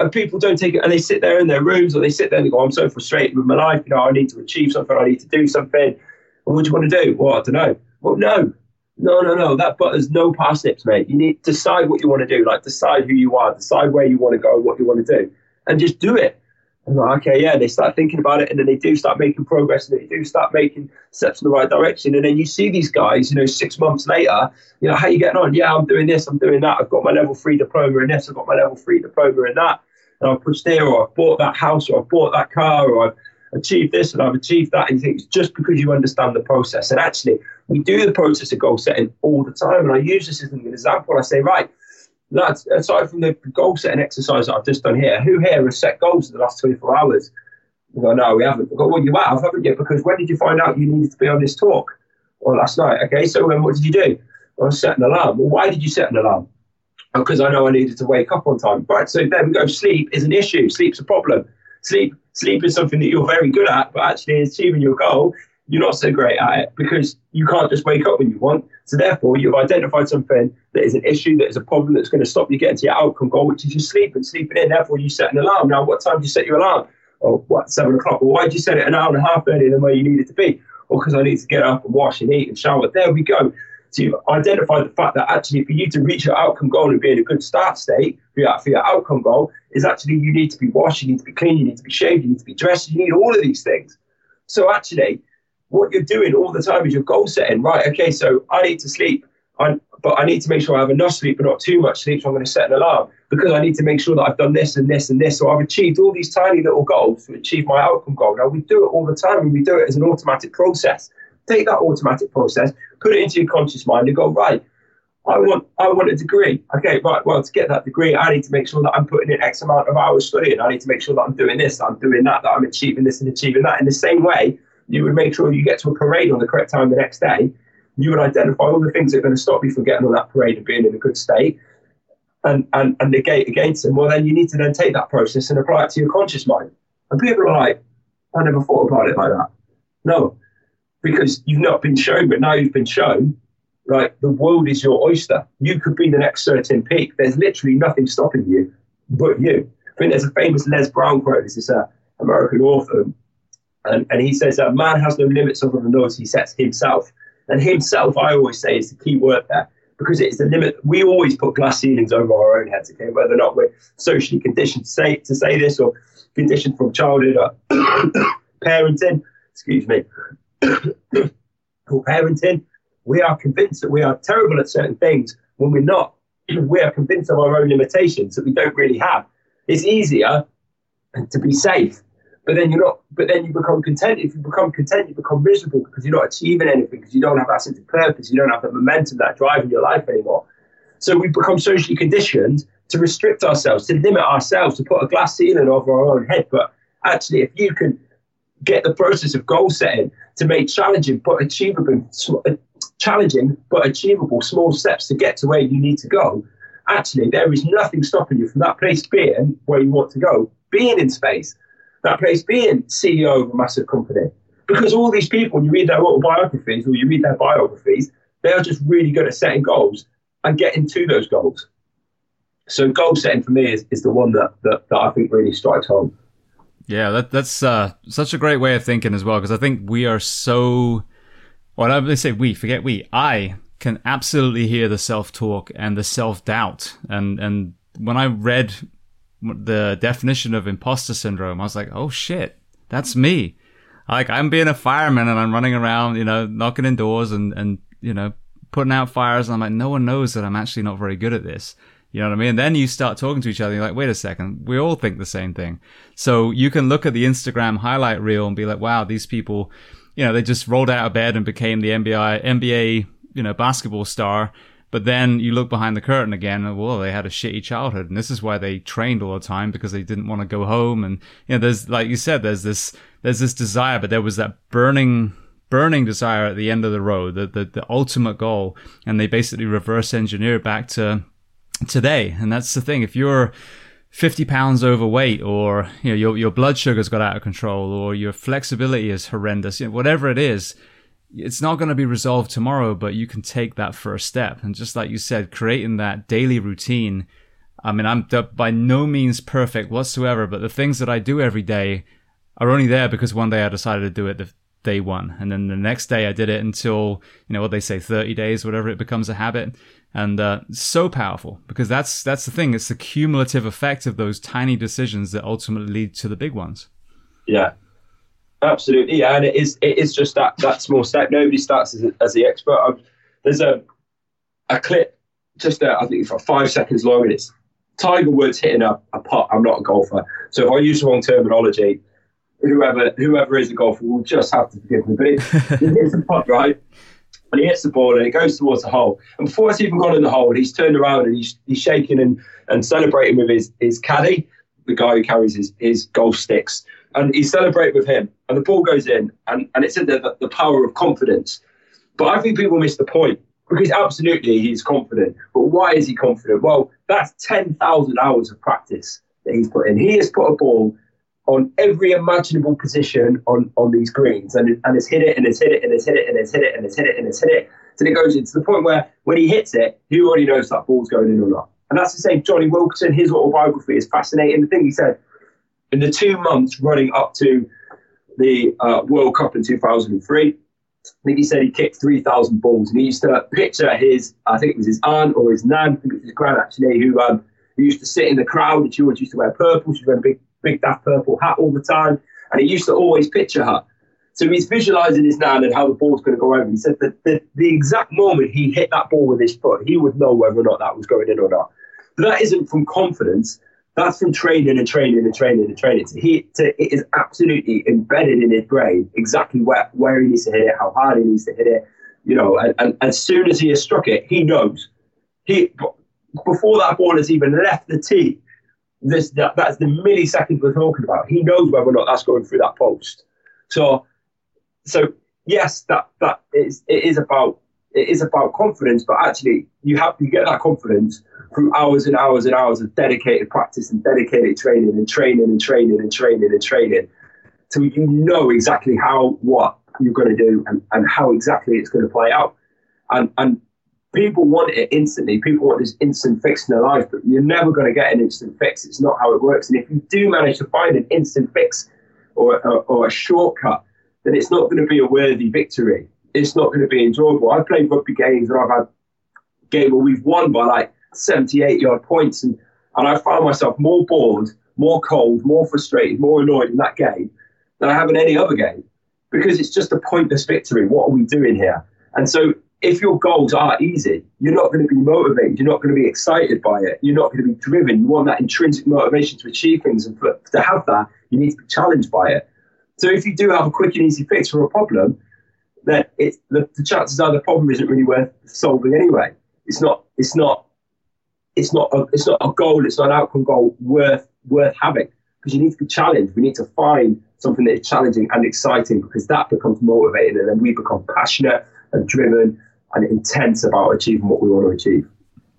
and people don't take it, and they sit there in their rooms or they sit there and they go, I'm so frustrated with my life. You know, I need to achieve something. I need to do something. What do you want to do? Well, I don't know. Well, no, no, no, no. That butter's no parsnips, mate. You need decide what you want to do. Like decide who you are, decide where you want to go, what you want to do, and just do it. Like, okay, yeah, they start thinking about it, and then they do start making progress, and they do start making steps in the right direction. And then you see these guys, you know, six months later, you know, how you getting on? Yeah, I'm doing this, I'm doing that. I've got my level three diploma in this, I've got my level three diploma in that, and I've pushed there, or I've bought that house, or I've bought that car, or I've achieved this and I've achieved that. And you think it's just because you understand the process. And actually, we do the process of goal setting all the time. And I use this as an example. I say, right, lads, aside from the goal setting exercise that I've just done here, who here has set goals in the last 24 hours? We go, no, we haven't. I go, well, you have, haven't you? Because when did you find out you needed to be on this talk? Well, last night. Okay, so then what did you do? I set an alarm. Well, why did you set an alarm? Oh, because I know I needed to wake up on time. Right, so there we go. Sleep is an issue. Sleep's a problem. Sleep, sleep is something that you're very good at, but actually achieving your goal you're not so great at it because you can't just wake up when you want. So therefore, you've identified something that is an issue, that is a problem that's going to stop you getting to your outcome goal, which is your sleep and sleeping in. Therefore, you set an alarm. Now, what time do you set your alarm? Oh, what, seven o'clock? Well, why did you set it an hour and a half earlier than where you needed to be? Well, because I need to get up and wash and eat and shower. There we go. So you've identified the fact that actually for you to reach your outcome goal and be in a good start state for your, for your outcome goal is actually you need to be washed, you need to be clean, you need to be shaved, you need to be dressed, you need all of these things. So actually, what you're doing all the time is you're goal setting, right? Okay, so I need to sleep, I, but I need to make sure I have enough sleep, but not too much sleep. So I'm going to set an alarm because I need to make sure that I've done this and this and this. So I've achieved all these tiny little goals to achieve my outcome goal. Now we do it all the time, and we do it as an automatic process. Take that automatic process, put it into your conscious mind, and go right. I want I want a degree. Okay, right. Well, to get that degree, I need to make sure that I'm putting in X amount of hours studying. I need to make sure that I'm doing this, that I'm doing that, that I'm achieving this and achieving that. In the same way, you would make sure you get to a parade on the correct time the next day. You would identify all the things that are going to stop you from getting on that parade and being in a good state and, and, and negate against them. Well, then you need to then take that process and apply it to your conscious mind. And people are like, I never thought about it like that. No, because you've not been shown, but now you've been shown, right? The world is your oyster. You could be the next Sir Tim Peake. There's literally nothing stopping you but you. I think there's a famous Les Brown quote. This is an American author and, and he says that man has no limits other than those he sets himself. And himself, I always say, is the key word there because it's the limit. We always put glass ceilings over our own heads, okay, whether or not we're socially conditioned to say, to say this or conditioned from childhood or parenting, excuse me, or parenting. We are convinced that we are terrible at certain things when we're not. We are convinced of our own limitations that we don't really have. It's easier to be safe but then you're not. But then you become content. If you become content, you become miserable because you're not achieving anything because you don't have that sense of purpose. You don't have the momentum, that drive in your life anymore. So we become socially conditioned to restrict ourselves, to limit ourselves, to put a glass ceiling over our own head. But actually, if you can get the process of goal setting to make challenging but achievable, uh, challenging but achievable small steps to get to where you need to go, actually there is nothing stopping you from that place being where you want to go, being in space that place being CEO of a massive company. Because all these people, when you read their autobiographies or you read their biographies, they are just really good at setting goals and getting to those goals. So goal setting for me is, is the one that, that, that I think really strikes home. Yeah, that, that's uh, such a great way of thinking as well, because I think we are so. Well, I say we, forget we. I can absolutely hear the self talk and the self doubt. And, and when I read the definition of imposter syndrome, I was like, oh shit, that's me. Like I'm being a fireman and I'm running around, you know, knocking in doors and, and, you know, putting out fires. And I'm like, no one knows that I'm actually not very good at this. You know what I mean? And then you start talking to each other. you're like, wait a second. We all think the same thing. So you can look at the Instagram highlight reel and be like, wow, these people, you know, they just rolled out of bed and became the NBA, NBA, you know, basketball star. But then you look behind the curtain again, and well, they had a shitty childhood, and this is why they trained all the time because they didn't want to go home. And you know, there's like you said, there's this there's this desire, but there was that burning burning desire at the end of the road, the the, the ultimate goal, and they basically reverse engineer back to today. And that's the thing. If you're 50 pounds overweight or you know your your blood sugar's got out of control or your flexibility is horrendous you know, whatever it is it's not going to be resolved tomorrow, but you can take that first step. And just like you said, creating that daily routine I mean, I'm by no means perfect whatsoever, but the things that I do every day are only there because one day I decided to do it the day one. And then the next day I did it until, you know, what they say, 30 days, whatever, it becomes a habit. And, uh, so powerful because that's, that's the thing. It's the cumulative effect of those tiny decisions that ultimately lead to the big ones. Yeah. Absolutely. Yeah. And it is, it is just that, that small step. Nobody starts as, as the expert. I'm, there's a, a clip just, uh, I think for five seconds long and it's Tiger Woods hitting a, a putt. I'm not a golfer. So if I use the wrong terminology, whoever whoever is a golfer will just have to forgive me. But it, it hits the putt right, and he hits the ball and it goes towards the hole. And before it's even gone in the hole, he's turned around and he's he's shaking and, and celebrating with his his caddy, the guy who carries his, his golf sticks, and he celebrating with him. And the ball goes in, and and it's in the the power of confidence. But I think people miss the point because absolutely he's confident. But why is he confident? Well, that's ten thousand hours of practice that he's put in. He has put a ball on every imaginable position on, on these greens and, and it's hit it and it's hit it and it's hit it and it's hit it and it's hit it and it's hit it. So it goes into the point where when he hits it, he already knows that ball's going in or not. And that's the same. Jonny Wilkinson, his autobiography is fascinating. The thing he said in the two months running up to the uh, World Cup in 2003, I think he said he kicked 3,000 balls. And he used to picture his, I think it was his aunt or his nan, I think it was his gran actually, who, um, used to sit in the crowd and she always used to wear purple. She was wearing a big big daft purple hat all the time, and he used to always picture her. So he's visualizing his nan and how the ball's going to go over. He said that the, the exact moment he hit that ball with his foot, he would know whether or not that was going in or not. But that isn't from confidence. That's from training and training and training and training. So he, to, it is absolutely embedded in his brain exactly where, where he needs to hit it, how hard he needs to hit it. You know, and, and as soon as he has struck it, he knows. He before that ball has even left the tee, this that, that's the milliseconds we're talking about. He knows whether or not that's going through that post. So, so yes, that that is it is about it is about confidence, but actually you have to get that confidence through hours and hours and hours of dedicated practice and dedicated training and training and training and training and training, so you know exactly how what you're going to do and, and how exactly it's going to play out. And and people want it instantly. People want this instant fix in their life, but you're never going to get an instant fix. It's not how it works. And if you do manage to find an instant fix or, or, or a shortcut, then it's not going to be a worthy victory. It's not going to be enjoyable. I've played rugby games and I've had game where we've won by like 78 yard points, and, and I found myself more bored, more cold, more frustrated, more annoyed in that game than I have in any other game because it's just a pointless victory. What are we doing here? And so if your goals are easy, you're not going to be motivated. You're not going to be excited by it. You're not going to be driven. You want that intrinsic motivation to achieve things. And for, to have that, you need to be challenged by it. So if you do have a quick and easy fix for a problem, then it, the, the chances are the problem isn't really worth solving anyway. It's not. It's not. It's not. A, it's not a goal. It's not an outcome goal worth worth having because you need to be challenged. We need to find something that is challenging and exciting because that becomes motivating, and then we become passionate and driven and intense about achieving what we want to achieve.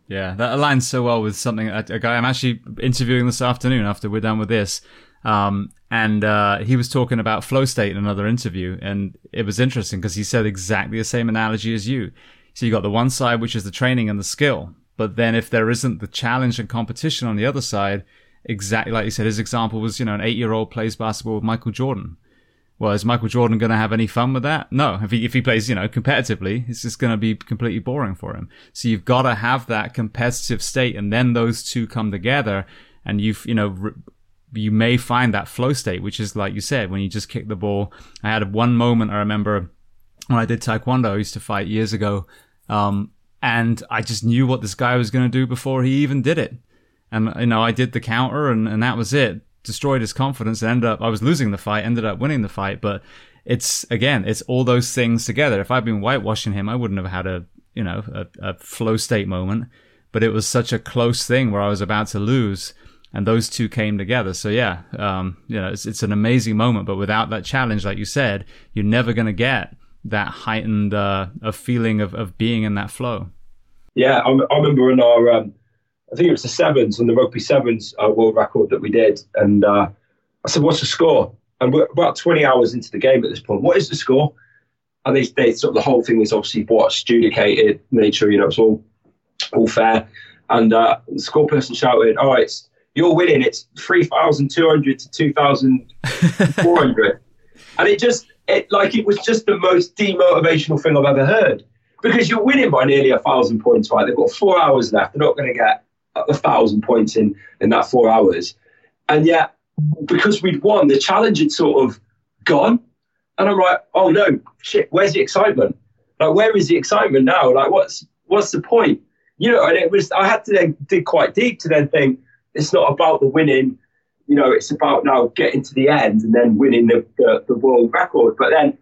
Yeah, that aligns so well with something a guy I'm actually interviewing this afternoon after we're done with this. Um, and uh, he was talking about flow state in another interview, and it was interesting because he said exactly the same analogy as you. So you got the one side, which is the training and the skill, but then if there isn't the challenge and competition on the other side, exactly like you said, his example was you know an eight year old plays basketball with Michael Jordan well, is Michael Jordan going to have any fun with that? No. If he, if he plays, you know, competitively, it's just going to be completely boring for him. So you've got to have that competitive state and then those two come together and you've, you know, you may find that flow state, which is like you said, when you just kick the ball. I had one moment I remember when I did Taekwondo, I used to fight years ago. Um, and I just knew what this guy was going to do before he even did it. And, you know, I did the counter and, and that was it destroyed his confidence and ended up, I was losing the fight, ended up winning the fight. But it's, again, it's all those things together. If I'd been whitewashing him, I wouldn't have had a, you know, a, a flow state moment. But it was such a close thing where I was about to lose and those two came together. So yeah, um, you know, it's, it's an amazing moment, but without that challenge, like you said, you're never going to get that heightened, uh, a feeling of, of being in that flow. Yeah. I, I remember in our, um, I think it was the sevens and the rugby sevens uh, world record that we did. And uh, I said, "What's the score?" And we're about 20 hours into the game at this point. What is the score? And they, they sort of the whole thing is obviously what's adjudicated nature. You know, it's all all fair. and uh, the score person shouted, "Oh, it's you're winning. It's three thousand two hundred to two thousand four hundred, and it just it like it was just the most demotivational thing I've ever heard because you're winning by nearly a thousand points. Right, they've got four hours left. They're not going to get a thousand points in in that four hours, and yet because we'd won, the challenge had sort of gone. And I'm like, oh no, shit, where's the excitement? Like, where is the excitement now? Like, what's what's the point? You know, and it was I had to then dig quite deep to then think it's not about the winning. You know, it's about now getting to the end and then winning the, the, the world record. But then,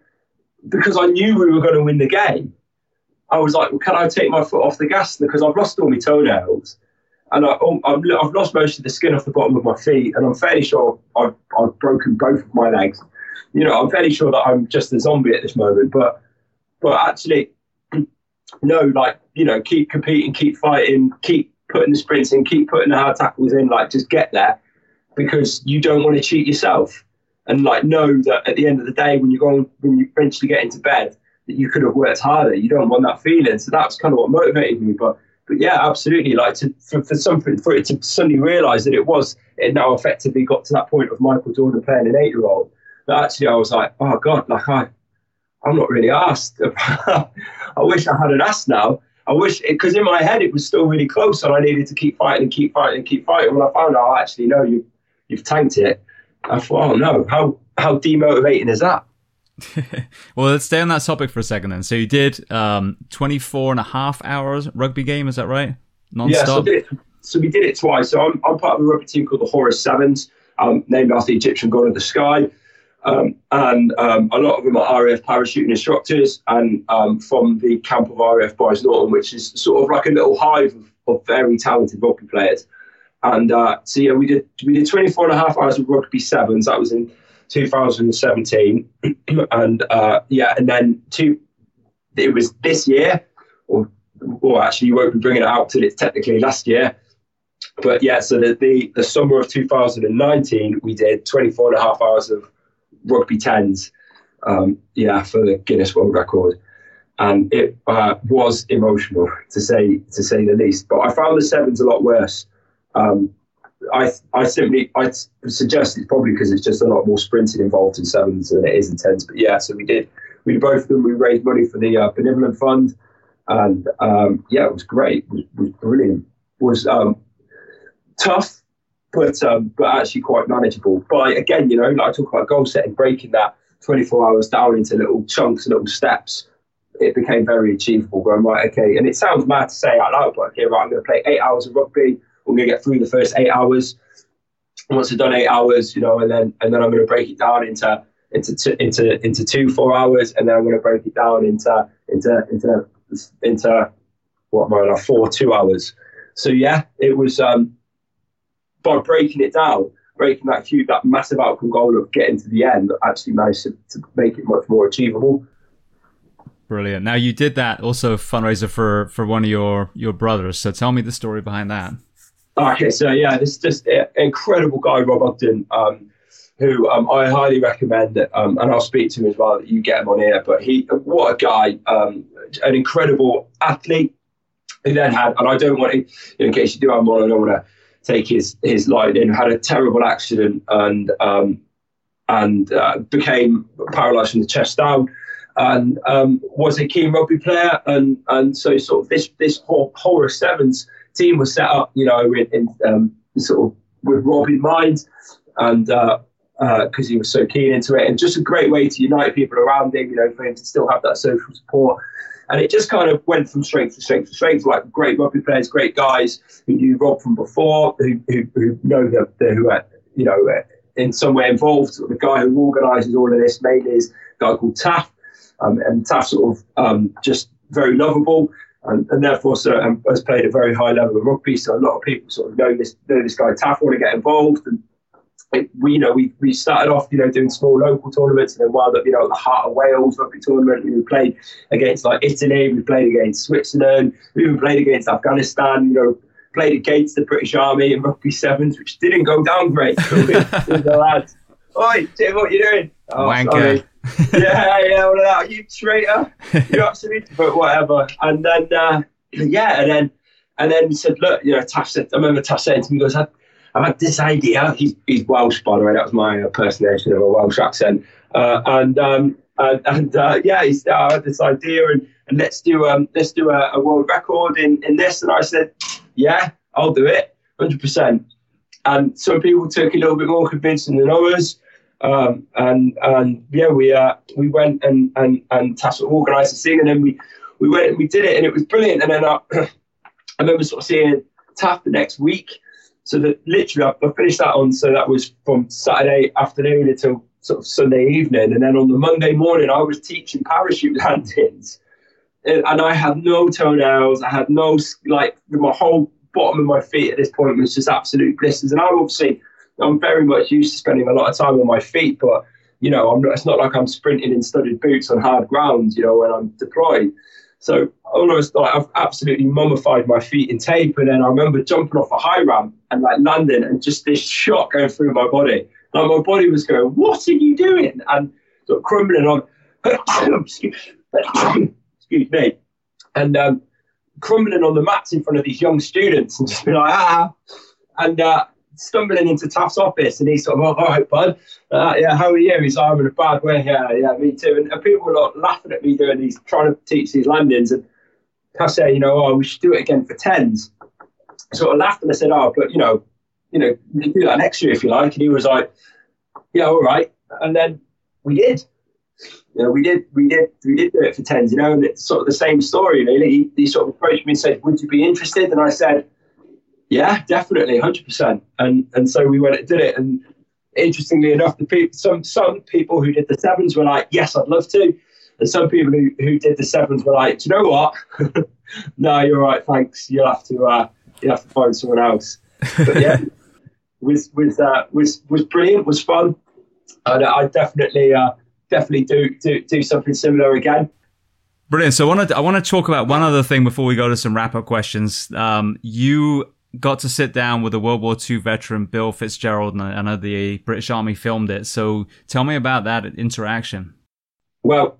because I knew we were going to win the game, I was like, well, can I take my foot off the gas? Because I've lost all my toenails and I, um, have lost most of the skin off the bottom of my feet, and I'm fairly sure I've, I've broken both of my legs. You know, I'm fairly sure that I'm just a zombie at this moment, but but actually, no, like you know, keep competing, keep fighting, keep putting the sprints in, keep putting the hard tackles in, like just get there because you don't want to cheat yourself, and like know that at the end of the day, when you go on, when you eventually get into bed, that you could have worked harder. You don't want that feeling, so that's kind of what motivated me, but but yeah, absolutely. Like to, for, for something for it to suddenly realise that it was it now effectively got to that point of Michael Jordan playing an eight year old. That actually I was like, oh god, like I, I'm not really asked. I wish I had an asked now. I wish because in my head it was still really close, and I needed to keep fighting and keep fighting and keep fighting. When I found out, oh, actually, no, you you've tanked it. I thought, oh no, how how demotivating is that? well, let's stay on that topic for a second then. So you did um, 24 and a half hours rugby game, is that right? Non-stop? Yeah, so, did, so we did it twice. So I'm, I'm, part of a rugby team called the Horus Sevens, um, named after the Egyptian god of the sky. Um, and um, a lot of them are RAF parachuting instructors and um, from the camp of RAF Brize Norton, which is sort of like a little hive of, of very talented rugby players. And uh, so yeah, we did we did 24 and a half hours of rugby sevens. That was in 2017, and uh, yeah, and then two. It was this year, or actually, you won't be bringing it out till it's technically last year. But yeah, so the, the, the summer of 2019, we did 24 and a half hours of rugby tens, um, yeah, for the Guinness World Record, and it uh, was emotional to say to say the least. But I found the sevens a lot worse. Um, I I simply I suggest it's probably because it's just a lot more sprinting involved in sevens than it is in tens. But yeah, so we did we did both of them. We raised money for the uh, benevolent fund, and um, yeah, it was great. It was, was brilliant. It was um, tough, but um, but actually quite manageable. By again, you know, like I talk about goal setting, breaking that 24 hours down into little chunks, little steps. It became very achievable. Going right, okay, and it sounds mad to say out loud, but okay, right, I'm going to play eight hours of rugby I'm going to get through the first eight hours. Once I've done eight hours, you know, and then and then I'm going to break it down into into into into two four hours, and then I'm going to break it down into into into into what am I like four two hours. So yeah, it was um, by breaking it down, breaking that huge that massive outcome goal of getting to the end, actually managed to, to make it much more achievable. Brilliant. Now you did that also fundraiser for for one of your your brothers. So tell me the story behind that. Okay, so yeah, this is just an incredible guy, Rob Ogden, um, who um, I highly recommend that, um, and I'll speak to him as well. That you get him on here, but he, what a guy, um, an incredible athlete. He then had, and I don't want to, in case you do have him on, I don't want to take his his line in. Had a terrible accident and um, and uh, became paralysed from the chest down and um, was a keen rugby player, and and so sort of this this whole Horus Sevens team was set up, you know, in, in um, sort of with Rob in mind, and because uh, uh, he was so keen into it, and just a great way to unite people around him, you know, for him to still have that social support. And it just kind of went from strength to strength to strength, like great rugby players, great guys who knew Rob from before, who, who, who know that, who are, you know, in some way involved. The guy who organises all of this mainly is a guy called Taff, um, and Taff sort of um, just very lovable and, and therefore so, um, has played a very high level of rugby. So a lot of people sort of know this know this guy Taff, want to get involved, and it, we you know we, we started off you know doing small local tournaments, and then wound up you know at the Heart of Wales rugby tournament. We played against like Italy, we played against Switzerland, we even played against Afghanistan. You know. Played against the British Army in rugby sevens, which didn't go down great. So we, the lads, Oi, Tim, what you doing? Oh, Wanker. yeah, yeah, all of that. You traitor. You absolutely, but whatever. And then, uh, yeah, and then, and then said, look, you know, Taff said, I remember Taff saying to me, he goes, I've, I've had this idea. He's, he's Welsh, by the way. That was my impersonation of a Welsh accent. Uh, and um, and, and uh, yeah, he said, I had this idea, and, and let's do um, let's do a, a, world record in, in this. And I said, yeah, I'll do it, hundred percent. And some people took a little bit more convincing than others. Um, and and yeah, we uh, we went and and and Taff organised the thing, and then we we went and we did it, and it was brilliant. And then I, I remember sort of seeing Taff the next week. So that literally, I, I finished that on. So that was from Saturday afternoon until sort of Sunday evening, and then on the Monday morning, I was teaching parachute landings, and, and I had no toenails. I had no like my whole bottom of my feet at this point was just absolute blisters, and I obviously I'm very much used to spending a lot of time on my feet, but you know, not, it's not like I'm sprinting in studded boots on hard ground, you know, when I'm deployed. So almost like I've absolutely mummified my feet in tape, and then I remember jumping off a high ramp and like landing, and just this shock going through my body. Like my body was going, "What are you doing?" and sort of crumbling on. excuse, me, and um, crumbling on the mats in front of these young students, and just be like, ah, and. Uh, stumbling into Taff's office and he's sort of, all right, bud, uh, yeah, how are you? He's like, I'm in a bad way. Yeah, yeah, me too. And, people were like, laughing at me doing these, trying to teach these landings. And Taff said, you know, oh, we should do it again for tens. Sort of laughed and I said, oh, but you know, you know, we can do that next year if you like. And he was like, yeah, all right. And then we did. You know, we did, we did, we did do it for tens. You know, and it's sort of the same story. Really, he, he sort of approached me and said, "Would you be interested?" And I said, "Yeah, definitely, hundred percent." And and so we went and did it. And interestingly enough, the people, some some people who did the sevens were like, "Yes, I'd love to," and some people who, who did the sevens were like, "Do you know what? no, you're right. Thanks. You'll have to uh, you'll have to find someone else." But yeah was was uh, was was brilliant, was fun, and I definitely uh, definitely do, do do something similar again. Brilliant. So I want to I want to talk about one other thing before we go to some wrap up questions. Um, you got to sit down with a World War II veteran, Bill Fitzgerald, and I know the British Army filmed it. So tell me about that interaction. Well,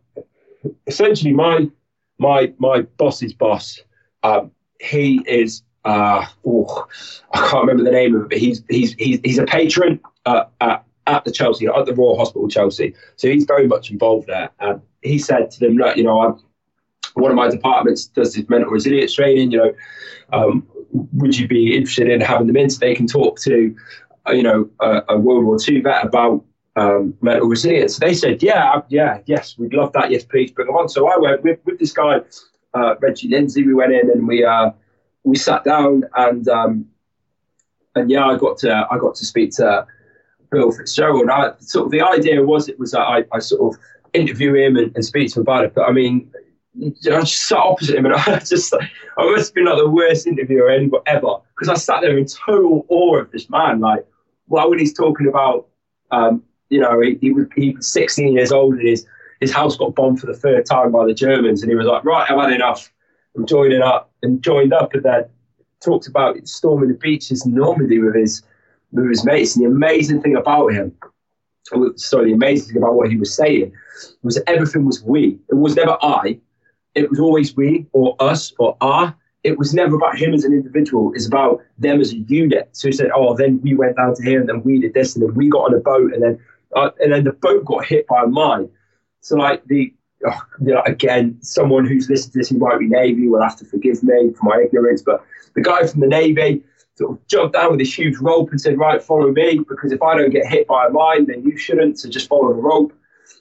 essentially, my my my boss's boss, um, he is uh, oh, I can't remember the name of it, but he's he's he's, he's a patron uh, at, at the Chelsea at the Royal Hospital Chelsea, so he's very much involved there. And he said to them, "Look, you know, I'm, one of my departments does this mental resilience training. You know, um, would you be interested in having them in so they can talk to, uh, you know, a, a, World War II vet about um, mental resilience?" They said, "Yeah, yeah, yes, we'd love that. Yes, please bring them on." So I went with, with this guy, uh, Reggie Lindsay. We went in and we. Uh, we sat down and um, and yeah, I got to I got to speak to Bill Fitzgerald. I, sort of the idea was it was that I, I sort of interview him and, and speak to him about it. But I mean, I just sat opposite him, and I just I must have been like the worst interviewer ever because I sat there in total awe of this man. Like, well, when he's talking about, um, you know, he, he, was he was 16 years old and his his house got bombed for the third time by the Germans, and he was like, right, I've had enough. I'm joining up and joined up and then talked about storming the beaches in Normandy with his with his mates. And the amazing thing about him, sorry, the amazing thing about what he was saying was everything was we. It was never I. It was always we or us or our. It was never about him as an individual. It's about them as a unit. So he said, "Oh, then we went down to here, and then we did this, and then we got on a boat, and then uh, and then the boat got hit by a mine." So like the oh, you know, again, someone who's listened to this who might be Navy will have to forgive me for my ignorance, but the guy from the Navy sort of jumped down with this huge rope and said, right, follow me, because if I don't get hit by a mine, then you shouldn't, so just follow the rope.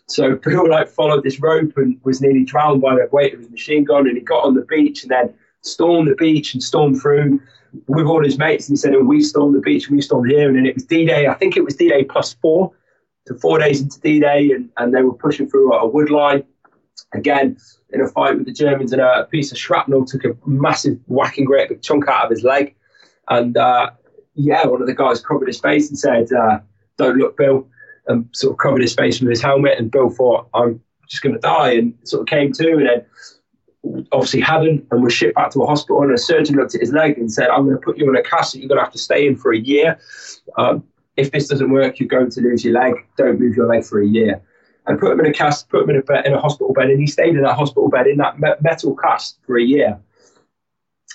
So Bill like followed this rope and was nearly drowned by the weight of his machine gun, and he got on the beach and then stormed the beach and stormed through with all his mates, and he said, and we stormed the beach, we stormed here, and then it was D-Day, I think it was D-Day plus four, so four days into D-Day, and, and they were pushing through a wood line, Again, in a fight with the Germans, and a piece of shrapnel took a massive whacking great big chunk out of his leg. And uh, yeah, one of the guys covered his face and said, uh, "Don't look, Bill," and sort of covered his face with his helmet. And Bill thought, "I'm just going to die," and sort of came to, and then obviously hadn't, and was shipped back to a hospital. And a surgeon looked at his leg and said, "I'm going to put you in a cast that you're going to have to stay in for a year. Um, if this doesn't work, you're going to lose your leg. Don't move your leg for a year." and put him in a cast, put him in a bed, in a hospital bed, and he stayed in that hospital bed in that me- metal cast for a year.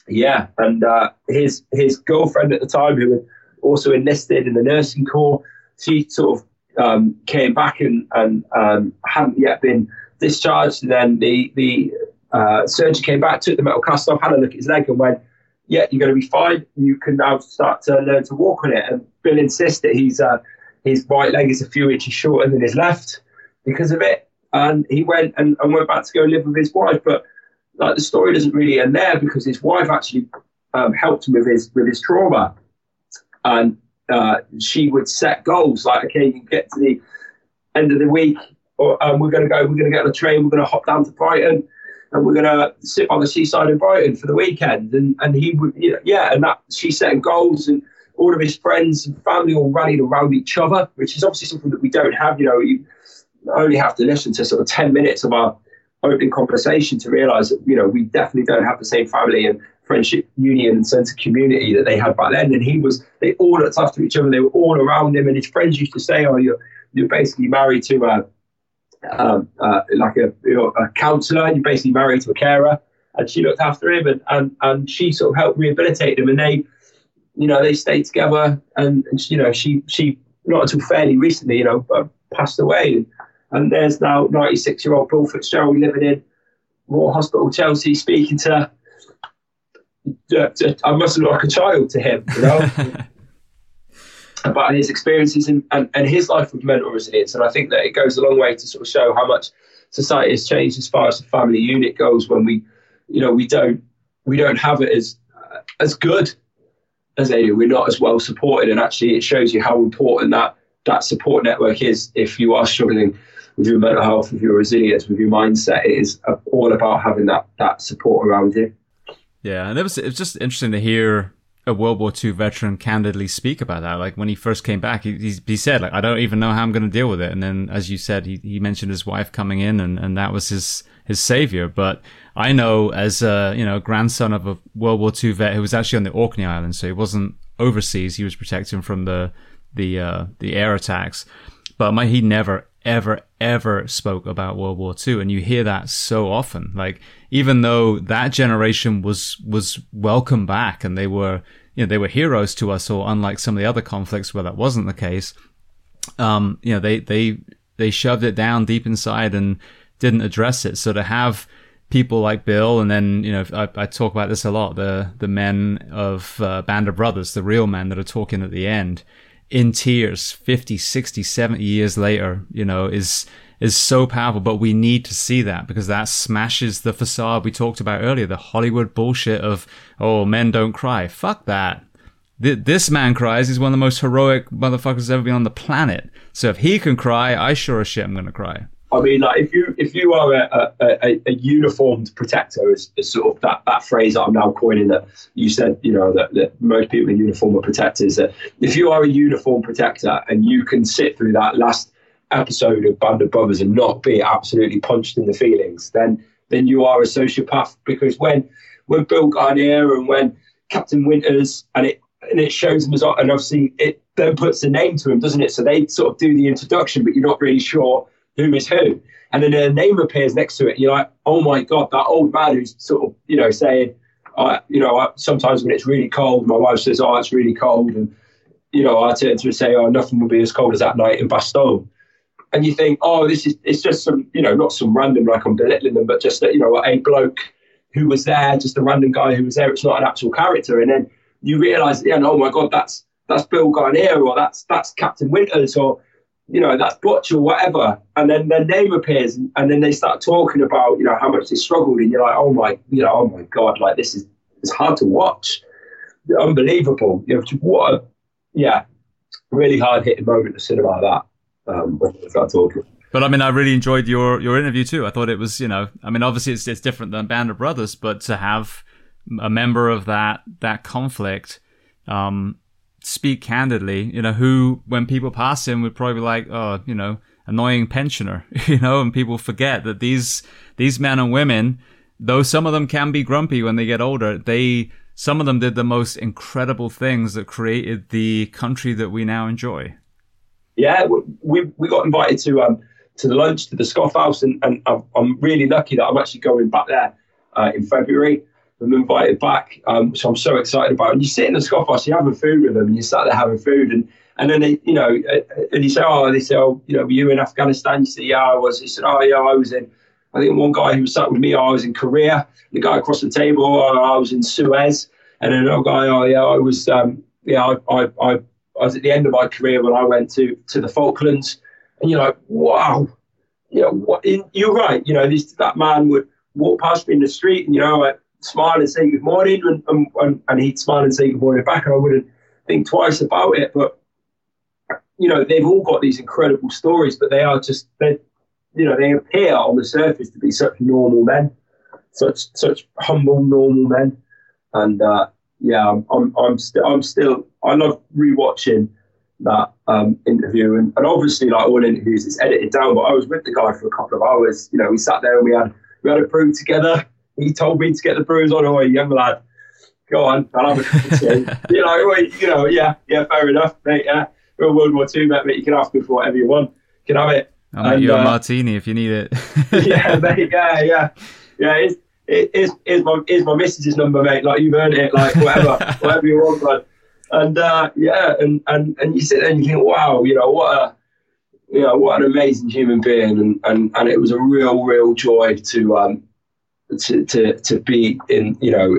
yeah, and uh, his his girlfriend at the time, who had also enlisted in the nursing corps, she sort of um, came back and, and um, hadn't yet been discharged. And then the the uh, surgeon came back, took the metal cast off, had a look at his leg, and went, "Yeah, you're going to be fine. You can now start to learn to walk on it." And Bill insists that he's uh, his right leg is a few inches shorter than his left because of it. And he went and, and went back to go live with his wife, but like the story doesn't really end there because his wife actually um, helped him with his with his trauma, and uh, she would set goals like, okay, you get to the end of the week, or um, we're going to go, we're going to get on a train, we're going to hop down to Brighton, and we're going to sit on the seaside in Brighton for the weekend. And and he would, you know, yeah, and that she's setting goals, and all of his friends and family all rallied around each other, which is obviously something that we don't have. You know, you only have to listen to sort of ten minutes of our opening conversation to realise that you know we definitely don't have the same family and friendship union sense of community that they had back then. And he was, they all looked after each other. They were all around him. And his friends used to say, "Oh, you're you're basically married to a um, uh, like a, you a counselor. You're basically married to a carer." And she looked after him, and, and and she sort of helped rehabilitate him. And they, you know, they stayed together. And, and you know, she she not until fairly recently, you know, passed away. And, there's now 96 year old Bill Fitzgerald living in Royal Hospital, Chelsea, speaking to I must look like a child to him, you know, about his experiences and, and, and his life with mental resilience. And I think that it goes a long way to sort of show how much society has changed as far as the family unit goes when we, you know, we don't we don't have it as uh, as good as they do. We're not as well supported, and actually, it shows you how important that that support network is if you are struggling with your mental health, with your resilience, with your mindset. It is all about having that that support around you. Yeah, and it was it was just interesting to hear a World War II veteran candidly speak about that. Like when he first came back, he he said like I don't even know how I'm going to deal with it. And then, as you said, he he mentioned his wife coming in, and and that was his his savior. But I know as a you know grandson of a World War II vet who was actually on the Orkney Islands, so he wasn't overseas. He was protecting from the the uh, the air attacks. But my, he never ever, ever spoke about World War II. And you hear that so often. Like, even though that generation was, was welcome back and they were, you know, they were heroes to us, or unlike some of the other conflicts where that wasn't the case, um, you know, they, they, they shoved it down deep inside and didn't address it. So to have people like Bill, and then, you know, I, I talk about this a lot, the, the men of uh, Band of Brothers, the real men that are talking at the end, in tears 50 60 70 years later you know is is so powerful. But we need to see that because that smashes the facade we talked about earlier the hollywood bullshit of oh men don't cry. Fuck that. This man cries. He's one of the most heroic motherfuckers ever been on the planet. So if he can cry i sure as shit i'm gonna cry I mean, like if you if you are a, a, a uniformed protector, is, is, sort of that, that phrase that I'm now coining that you said, you know, that, that most people in uniform are protectors. That if you are a uniform protector and you can sit through that last episode of Band of Brothers and not be absolutely punched in the feelings, then then you are a sociopath. Because when when Bill Guarnere and when Captain Winters and it and it shows them as and obviously it then puts a name to him, doesn't it? So they sort of do the introduction, but you're not really sure who is who. And then a name appears next to it. you're like, oh my God, that old man who's sort of, you know, saying, uh, you know, I, sometimes when it's really cold, my wife says, oh, it's really cold. And, you know, I turn to her say, oh, nothing will be as cold as that night in Bastogne. And you think, oh, this is, it's just some, you know, not some random, like I'm belittling them, but just, that, you know, a bloke who was there, just a random guy who was there. It's not an actual character. And then you realize, yeah, oh my God, that's, that's Bill Guarnere or that's, that's Captain Winters or, you know, that's Butch or whatever. And then their name appears and then they start talking about, you know, how much they struggled. And you're like, oh my, you know, oh my God, like this is, it's hard to watch. Unbelievable. You know, what a, yeah, really hard hitting moment to sit about that um, when we start talking. But I mean, I really enjoyed your, your interview too. I thought it was, you know, I mean, obviously it's, it's different than Band of Brothers, but to have a member of that, that conflict, um, speak candidly, you know, who, when people pass him, would probably be like, oh, you know, annoying pensioner, you know, and people forget that these, these men and women, though some of them can be grumpy when they get older, they, some of them did the most incredible things that created the country that we now enjoy. Yeah, we, we got invited to, um, to the lunch, to the Scoff House, and, and I'm really lucky that I'm actually going back there uh, in February I'm invited back, um, which I'm so excited about. And you sit in the Scoff House, you're having food with them, and you sat there having food, and and then they, you know, uh, and you say, oh, they say, oh, you know, were you in Afghanistan? You say, yeah, I was. He said, oh, yeah, I was in. I think one guy who sat with me, oh, I was in Korea. The guy across the table, oh, I was in Suez. And then another guy, oh, yeah, I was, um, yeah, I, I, I, I was at the end of my career when I went to to the Falklands. And you're like, wow, you know, what, you're right. You know, this that man would walk past me in the street, and you know, I'd smile and say good morning, and, and, and he'd smile and say good morning back, and I wouldn't think twice about it. But you know, they've all got these incredible stories, but they are just they, you know, they appear on the surface to be such normal men, such such humble normal men, and uh, yeah, I'm I'm I'm, I'm still I love rewatching that um, interview, and, and obviously like all interviews, it's edited down. But I was with the guy for a couple of hours. You know, we sat there and we had we had a brew together. He told me to get the brews on. Oh, young lad, go on, I'll have a cup of tea. you know, you know, yeah, yeah, fair enough, mate. Yeah we're World War Two, mate, You can ask me for whatever you want. You can have it. I'll make you a uh, martini if you need it. yeah, mate. Yeah, yeah, yeah. It's, it, it's, it's my it's my missus's number, mate. Like you've earned it. Like whatever, whatever you want, man. And uh, yeah, and, and and you sit there and you think, wow, you know what a you know what an amazing human being, and and and it was a real real joy to um to to to be in you know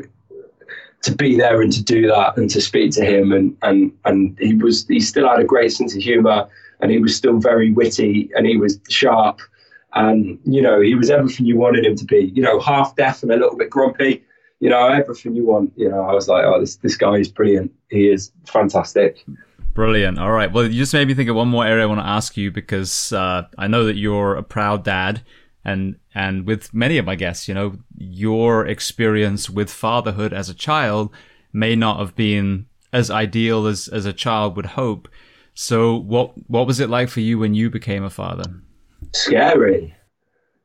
to be there and to do that and to speak to him. And and and he was he still had a great sense of humor and he was still very witty and he was sharp. And you know he was everything you wanted him to be you know half deaf and a little bit grumpy you know everything you want. You know i was like oh this this guy is brilliant. He is fantastic. Brilliant. All right. Well you just made me think of one more area i want to ask you because uh, i know that you're a proud dad and and with many of my guests, you know, your experience with fatherhood as a child may not have been as ideal as as a child would hope. So what what was it like for you when you became a father? Scary.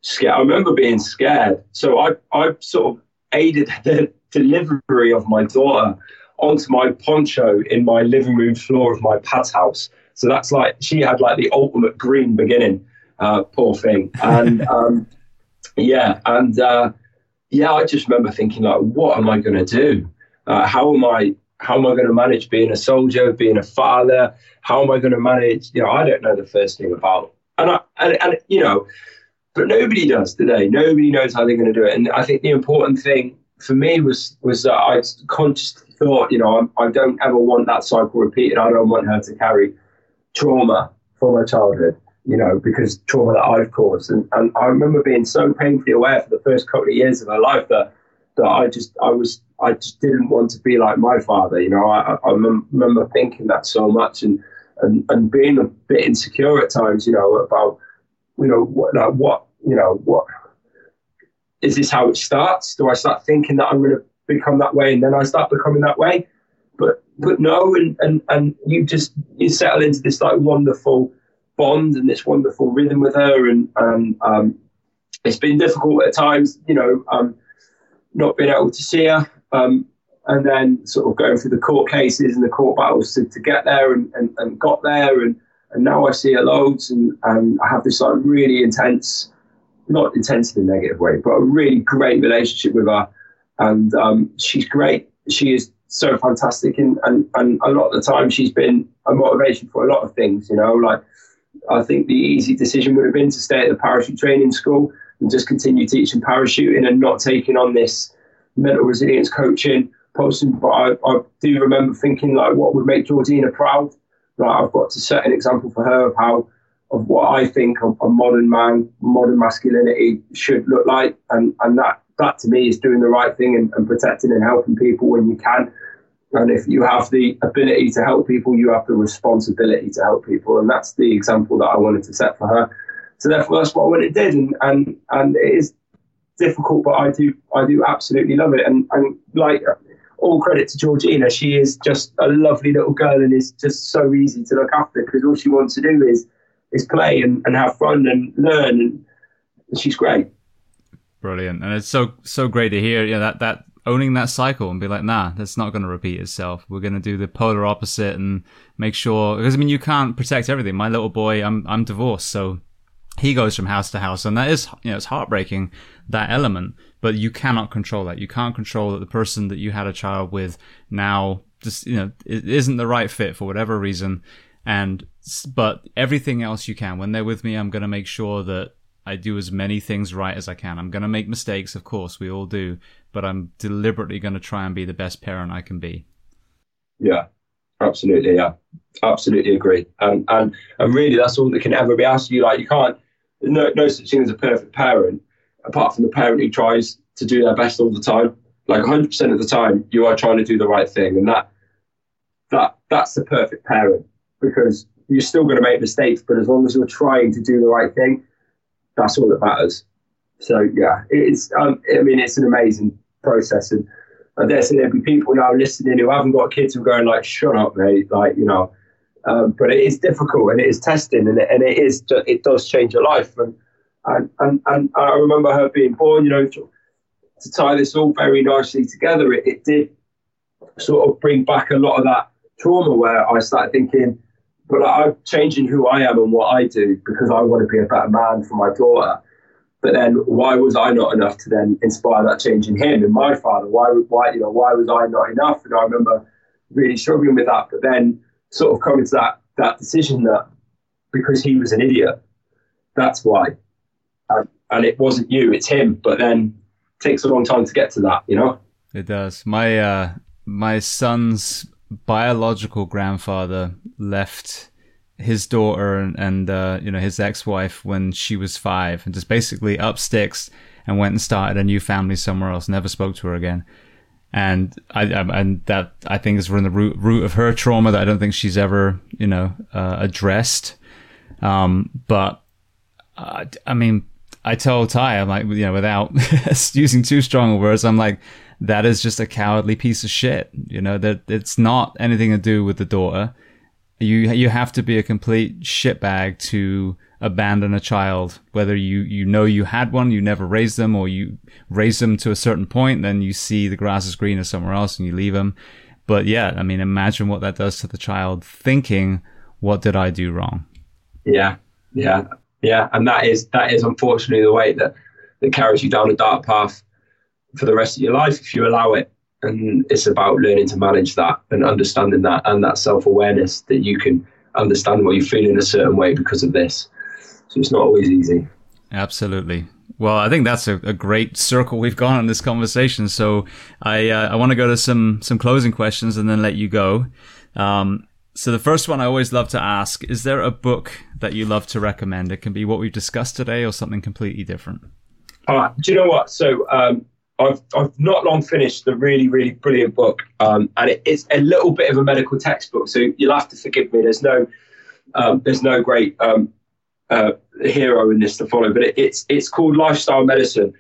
Scary. I remember being scared. So I I sort of aided the delivery of my daughter onto my poncho in my living room floor of my pad's house. So that's like she had like the ultimate green beginning uh, poor thing. And um, yeah, and uh, yeah, I just remember thinking like, what am I going to do? Uh, how am I? How am I going to manage being a soldier, being a father? How am I going to manage? You know, I don't know the first thing about, and I, and, and you know, but nobody does today. Nobody knows how they're going to do it. And I think the important thing for me was was that I consciously thought, you know, I, I don't ever want that cycle repeated. I don't want her to carry trauma from her childhood you know, because trauma that I've caused. And, and I remember being so painfully aware for the first couple of years of my life that that I just I was I just didn't want to be like my father. You know, I, I remember thinking that so much and, and and being a bit insecure at times. You know, about you know what like what you know what is this how it starts? Do I start thinking that I'm going to become that way and then I start becoming that way? But but no, and and and you just you settle into this like wonderful bond and this wonderful rhythm with her. And, and um, it's been difficult at times, you know, um, not being able to see her. Um, and then sort of going through the court cases and the court battles to, to get there and, and, and got there. And, and now I see her loads and, and I have this like really intense, not intense in a negative way, but a really great relationship with her. And um, she's great. She is so fantastic. And, and, and a lot of the time she's been a motivation for a lot of things, you know, like I think the easy decision would have been to stay at the parachute training school and just continue teaching parachuting and not taking on this mental resilience coaching posting. But I, I do remember thinking like, what would make Georgina proud? Like, I've got to set an example for her of how of what I think a, a modern man, modern masculinity should look like, and and that that to me is doing the right thing and, and protecting and helping people when you can and if you have the ability to help people, you have the responsibility to help people. And that's the example that I wanted to set for her. So therefore, that's what I went and did. And, and, and it is difficult, but I do, I do absolutely love it. And, and like all credit to Georgina, she is just a lovely little girl and is just so easy to look after because all she wants to do is, is play and, and have fun and learn. And she's great. Brilliant. And it's so, so great to hear, you know, that, that owning that cycle and be like, nah, that's not going to repeat itself. We're going to do the polar opposite and make sure, because I mean, you can't protect everything. My little boy, I'm, I'm divorced. So he goes from house to house and that is you know it's heartbreaking that element but you cannot control that you can't control that the person that you had a child with now just you know it isn't the right fit for whatever reason and but everything else you can when they're with me i'm going to make sure that i do as many things right as i can i'm going to make mistakes of course we all do but i'm deliberately going to try and be the best parent i can be. Yeah absolutely yeah. Absolutely agree. And and and really that's all that can ever be asked of you. Like you can't no, no such thing as a perfect parent apart from the parent who tries to do their best all the time. Like 100% of the time you are trying to do the right thing and that that that's the perfect parent because you're still going to make mistakes but as long as you're trying to do the right thing that's all that matters so yeah it's um, i mean it's an amazing process and I dare say there'll be people now listening who haven't got kids who are going like, "Shut up, mate!" Like you know, um, but it is difficult and it is testing and it, and it is it does change your life and and and, and I remember her being born. You know, to tie this all very nicely together, it, it did sort of bring back a lot of that trauma where I started thinking, but I'm changing who I am and what I do because I want to be a better man for my daughter. But then, why was I not enough to then inspire that change in him and my father? Why, why, you know, why was I not enough? And I remember really struggling with that. But then, sort of coming to that that decision that because he was an idiot, that's why. And, and it wasn't you, it's him. But then, takes a long time to get to that, you know. It does. My uh, my son's biological grandfather left his daughter and, and uh, you know his ex-wife when she was five and just basically up sticks and went and started a new family somewhere else never spoke to her again. And I, I and that I think is from the root root of her trauma that I don't think she's ever you know uh, addressed. Um, but uh, I mean I tell Ty I'm like you know without using too strong words I'm like that is just a cowardly piece of shit. You know that it's not anything to do with the daughter you you have to be a complete shitbag to abandon a child. Whether you you know you had one you never raised them or you raise them to a certain point then you see the grass is greener somewhere else and you leave them. But yeah i mean imagine what that does to the child thinking what did i do wrong? Yeah. Yeah. Yeah. And that is that is unfortunately the way that that carries you down a dark path for the rest of your life if you allow it and it's about learning to manage that and understanding that and that self-awareness that you can understand what you feel in a certain way because of this so it's not always easy absolutely well i think that's a, a great circle we've gone on this conversation so i uh, i want to go to some some closing questions and then let you go um, so the first one I always love to ask is there a book that you love to recommend? It can be what we've discussed today or something completely different. Uh, do you know what? So um, I've, I've not long finished the really, really brilliant book. Um, and it, it's a little bit of a medical textbook. So you'll have to forgive me. There's no, um, there's no great um, uh, hero in this to follow, but it, it's, it's called Lifestyle Medicine.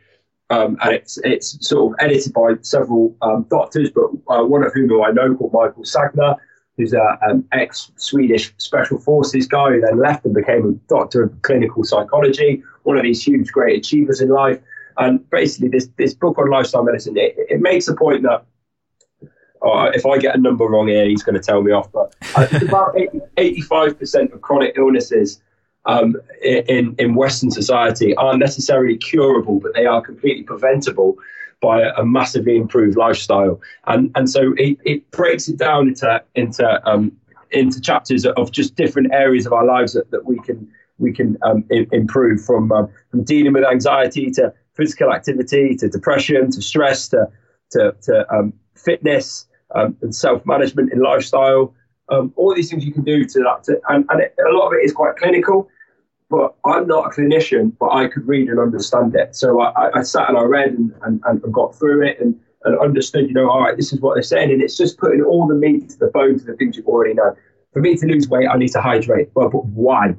Um, and it's, it's sort of edited by several um, doctors, but uh, one of whom I know called Michael Sagner, who's an um, ex-Swedish special forces guy who then left and became a doctor of clinical psychology, one of these huge, great achievers in life. And basically, this this book on lifestyle medicine it, it makes a point that uh, if I get a number wrong here, he's going to tell me off. But uh, about 85 percent of chronic illnesses um, in in Western society aren't necessarily curable, but they are completely preventable by a, a massively improved lifestyle. And and so it, it breaks it down into into um, into chapters of just different areas of our lives that, that we can we can um, I- improve from um, from dealing with anxiety to physical activity to depression to stress to to, to um, fitness um, and self management in lifestyle. Um, all these things you can do to that, to, and, and it, a lot of it is quite clinical. But I'm not a clinician, but I could read and understand it. So I, I sat and I read and, and, and got through it and, and understood, you know, all right, this is what they're saying. And it's just putting all the meat to the bones of the things you've already know. For me to lose weight, I need to hydrate. But why?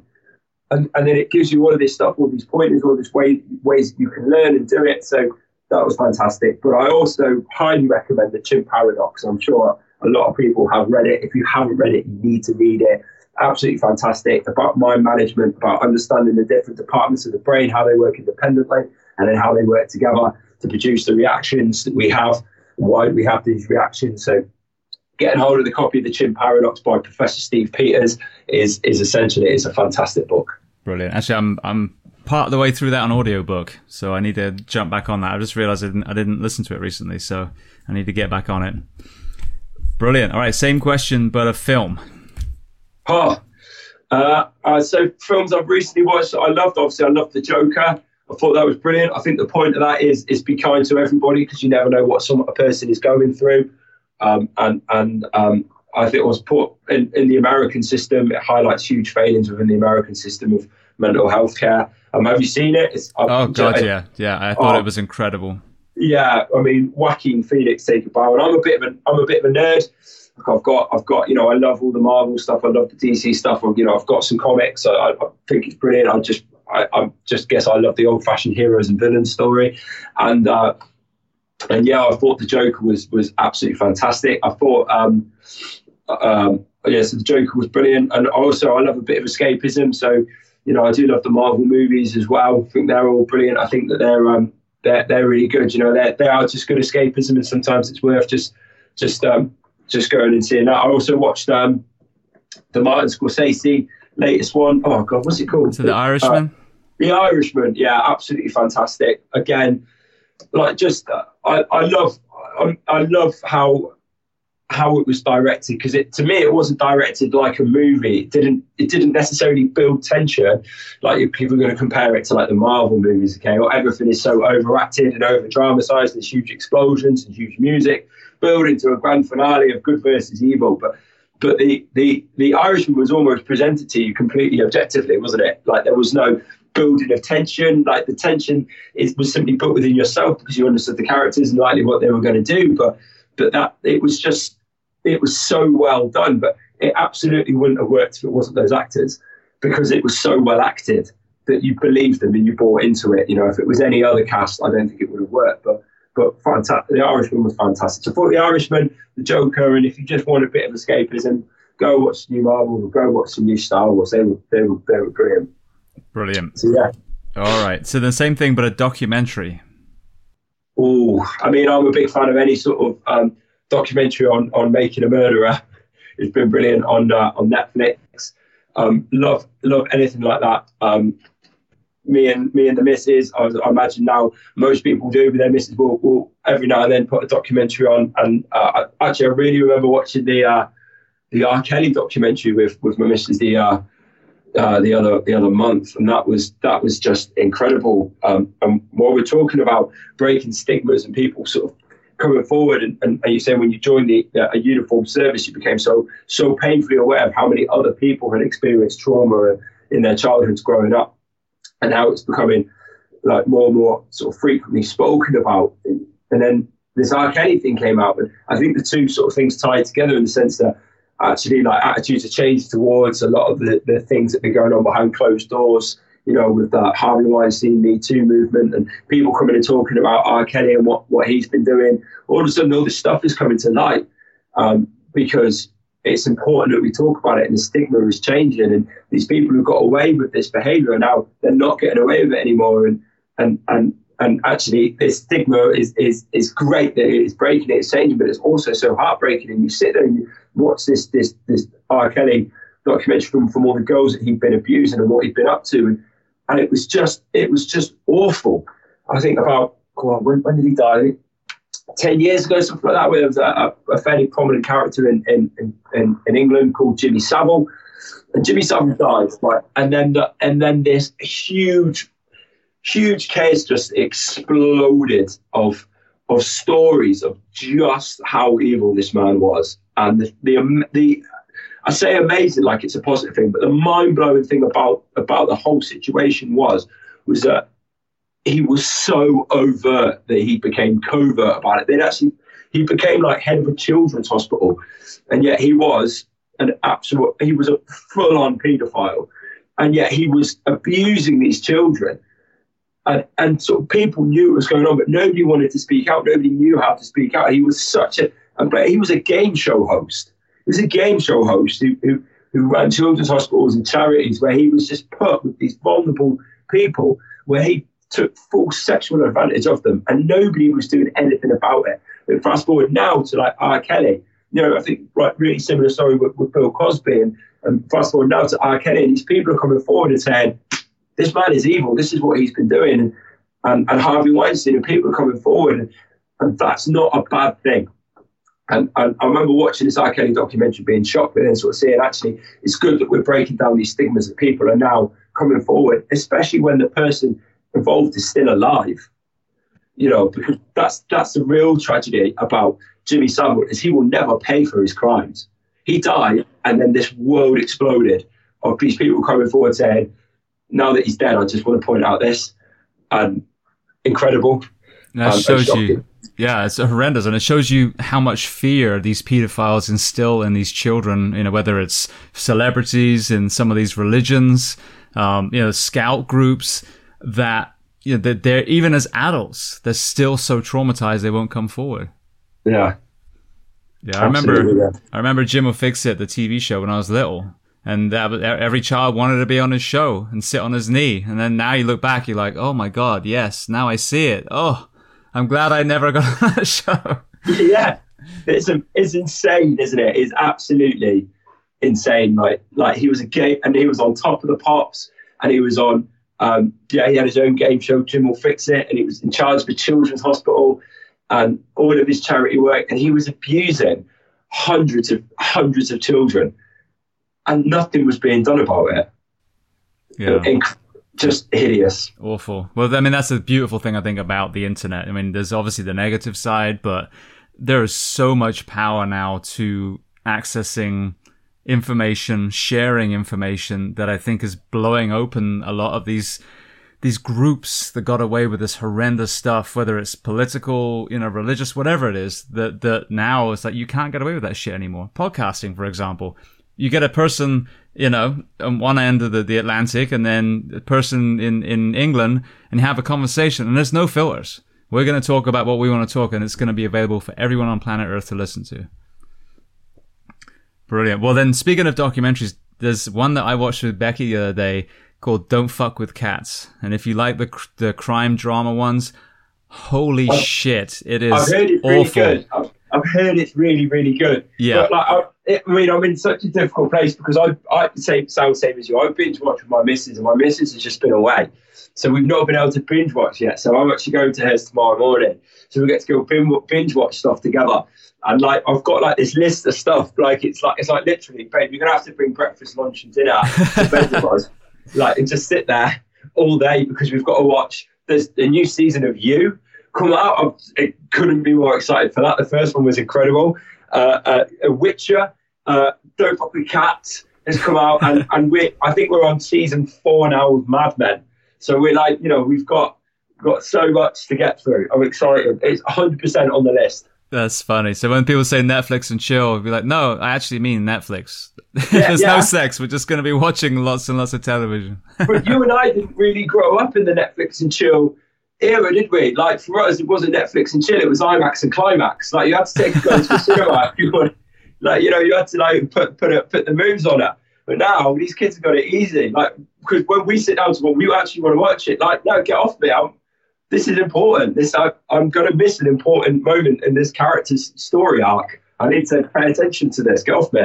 And, and then it gives you all of this stuff, all these pointers, all these way, ways you can learn and do it. So that was fantastic. But I also highly recommend the Chimp Paradox. I'm sure a lot of people have read it. If you haven't read it, you need to read it. Absolutely fantastic about mind management, about understanding the different departments of the brain, how they work independently, and then how they work together to produce the reactions that we have, why we have these reactions. So getting hold of the copy of the Chimp Paradox by Professor Steve Peters is is essentially it's a fantastic book. Brilliant. Actually, I'm I'm part of the way through that on audiobook, so I need to jump back on that. I just realized I didn't, I didn't listen to it recently, so I need to get back on it. Brilliant. All right, same question, but a film. Oh, uh, uh, so films I've recently watched, I loved. Obviously, I loved The Joker. I thought that was brilliant. I think the point of that is is be kind to everybody because you never know what some a person is going through. Um, and and um, I think it was put in, in the American system. It highlights huge failings within the American system of mental health care. Um, have you seen it? It's, oh God, yeah, yeah. I thought it oh. was incredible. Yeah, I mean, Joaquin Phoenix take a bow, and I'm a bit of a I'm a bit of a nerd. Like I've got I've got you know I love all the Marvel stuff. I love the DC stuff. you know I've got some comics. I, I think it's brilliant. I just I, I, just guess I love the old fashioned heroes and villains story, and uh, and yeah, I thought the Joker was was absolutely fantastic. I thought um, um, yeah, so the Joker was brilliant, and also I love a bit of escapism. So you know I do love the Marvel movies as well. I think they're all brilliant. I think that they're um, they're they're really good. You know they they are just good escapism, and sometimes it's worth just just um, just going and seeing that. I also watched um, the Martin Scorsese latest one. Oh God, what's it called? So the Irishman. Uh, the Irishman, yeah, absolutely fantastic. Again, like just uh, I, I love I, I love how how it was directed because it to me it wasn't directed like a movie. It didn't it didn't necessarily build tension like if people are going to compare it to like the Marvel movies. Okay, or everything is so overacted and over dramatized. There's huge explosions and huge music building to a grand finale of good versus evil. But but the the the Irishman was almost presented to you completely objectively, wasn't it? Like there was no building of tension. Like the tension is was simply put within yourself because you understood the characters and likely what they were going to do. But but that it was just it was so well done. But it absolutely wouldn't have worked if it wasn't those actors because it was so well acted that you believed them and you bought into it. You know, if it was any other cast, I don't think it would have worked. But but fantastic. The Irishman was fantastic. So for the Irishman, the Joker, and if you just want a bit of escapism, go watch the new Marvel, go watch the new Star Wars. They were they were they were brilliant. Brilliant. So yeah. All right. So the same thing, but a documentary. Oh, I mean, I'm a big fan of any sort of um, documentary on on making a murderer. It's been brilliant on uh, on Netflix. Um, love love anything like that. Um, me and me and the missus, I, I, imagine now most people do, but their missus will, will every now and then put a documentary on. And uh, actually, I really remember watching the uh, the R. Kelly documentary with with my missus the uh, uh, the other the other month, and that was that was just incredible. Um, and while we're talking about breaking stigmas and people sort of coming forward, and, and, and you say when you joined the, a uniform service, you became so so painfully aware of how many other people had experienced trauma in their childhoods growing up and how it's becoming like more and more sort of frequently spoken about. And then this. Kelly thing came out, and I think the two sort of things tied together in the sense that actually like attitudes have changed towards a lot of the, the things that have been going on behind closed doors. You know, with the Harvey Weinstein Me Too movement and people coming and talking about R. Kelly and what, what he's been doing. All of a sudden, all this stuff is coming to light um, because it's important that we talk about it and the stigma is changing and these people who got away with this behavior now they're not getting away with it anymore and and and and actually this stigma is is is great that it's breaking it, it's changing but it's also so heartbreaking and you sit there and you watch this this this R. Kelly documentary from, from all the girls that he'd been abusing and what he'd been up to and, and it was just it was just awful I think about God, when, when did he die 10 years ago, something like that, where there was a, a fairly prominent character in, in, in, in, England called Jimmy Savile. And Jimmy Savile died, right? And then, the, and then this huge, huge case just exploded of, of stories of just how evil this man was. And the, the, the I say amazing like it's a positive thing, but the mind blowing thing about, about the whole situation was, was that he was so overt that he became covert about it. Then actually, he became like head of a children's hospital, and yet he was an absolute. He was a full-on paedophile, and yet he was abusing these children. And, and sort of people knew what was going on, but nobody wanted to speak out. Nobody knew how to speak out. He was such a, but he was a game show host. Was a game show host who, who, who ran children's hospitals and charities where he was just put with these vulnerable people where he took full sexual advantage of them, and nobody was doing anything about it. But fast forward now to like R. Kelly, you know, I think right, really similar story with, with Bill Cosby, and, and fast forward now to R. Kelly, and these people are coming forward and saying, this man is evil. This is what he's been doing. And, and, and Harvey Weinstein and people are coming forward. And, and that's not a bad thing. And, and, I remember watching this R. Kelly documentary, being shocked, but then sort of saying, actually, it's good that we're breaking down these stigmas that people are now coming forward, especially when the person involved is still alive. You know, because that's that's the real tragedy about Jimmy Savile is he will never pay for his crimes. He died, and then this world exploded of these people coming forward saying, "Now that he's dead, I just want to point out this." And incredible. That um, shows you yeah, it's horrendous, and it shows you how much fear these pedophiles instill in these children. You know, whether it's celebrities in some of these religions, um, you know, scout groups that you know that they're even as adults, they're still so traumatized they won't come forward. Yeah, yeah. I remember, yeah. I remember Jim'll Fix It, the TV show, when I was little, and every child wanted to be on his show and sit on his knee. And then now you look back, you're like, oh my god, yes, now I see it. Oh I'm glad I never got on that show. Yeah, it's a, it's insane, isn't it? It's absolutely insane. Like like he was a game and he was on top of the pops and he was on um, yeah he had his own game show Jim'll Fix It and he was in charge of the children's hospital and all of his charity work and he was abusing hundreds of hundreds of children and nothing was being done about it. Yeah just hideous. Awful. Well, I mean, that's a beautiful thing I think about the internet. I mean, there's obviously the negative side, but there is so much power now to accessing information, sharing information that I think is blowing open a lot of these these groups that got away with this horrendous stuff, whether it's political, you know, religious, whatever it is, that that now it's like you can't get away with that shit anymore. Podcasting, for example. You get a person you know, on one end of the, the Atlantic and then a person in, in England and have a conversation and there's no filters. We're going to talk about what we want to talk and it's going to be available for everyone on planet Earth to listen to. Brilliant. Well, then speaking of documentaries, there's one that I watched with Becky the other day called Don't Fuck with Cats. And if you like the, the crime drama ones, holy oh. shit, it is I've heard it's awful. Really good. I've, I've heard it's really, really good. Yeah. But like, I, it, I mean, I'm in such a difficult place because I, I same sound same as you. I've binge watched with my missus, and my missus has just been away, so we've not been able to binge watch yet. So I'm actually going to hers tomorrow morning, so we get to go binge watch stuff together. And like, I've got like this list of stuff. Like, it's like it's like literally, babe, you're gonna have to bring breakfast, lunch, and dinner to bed with us, like, and just sit there all day because we've got to watch. There's a new season of You come out. I couldn't be more excited for that. The first one was incredible. Uh, uh, Witcher uh, Don't Fuck with Cats has come out, and, and we I think we're on season four now of Mad Men. So we're like, you know, we've got got so much to get through. I'm excited. It's 100 percent on the list. That's funny. So when people say Netflix and chill, we'll be like, no, I actually mean Netflix. Yeah, There's yeah. no sex. We're just going to be watching lots and lots of television. but you and I didn't really grow up in the Netflix and chill era, did we? Like for us, it wasn't Netflix and chill. It was IMAX and Climax. Like you had to take a gun to the cinema you want like you know, you had to like put put put the moves on it. But now these kids have got it easy. Like because when we sit down to what we actually want to watch it, like no, get off me. I'm, this is important. This I, I'm going to miss an important moment in this character's story arc. I need to pay attention to this. Get off me.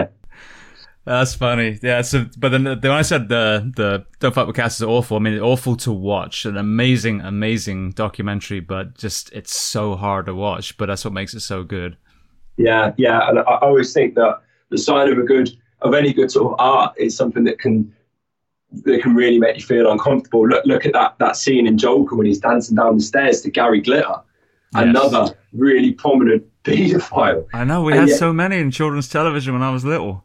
That's funny. Yeah. So, but then the, when I said the the Don't Fuck with Cats is awful, I mean, it's awful to watch. An amazing, amazing documentary, but just it's so hard to watch. But that's what makes it so good. Yeah, yeah, and I, always think that the sign of a good of any good sort of art is something that can that can really make you feel uncomfortable. Look, look at that that scene in Joker when he's dancing down the stairs to Gary Glitter, yes. another really prominent paedophile. I know we and had yet, so many in children's television when I was little.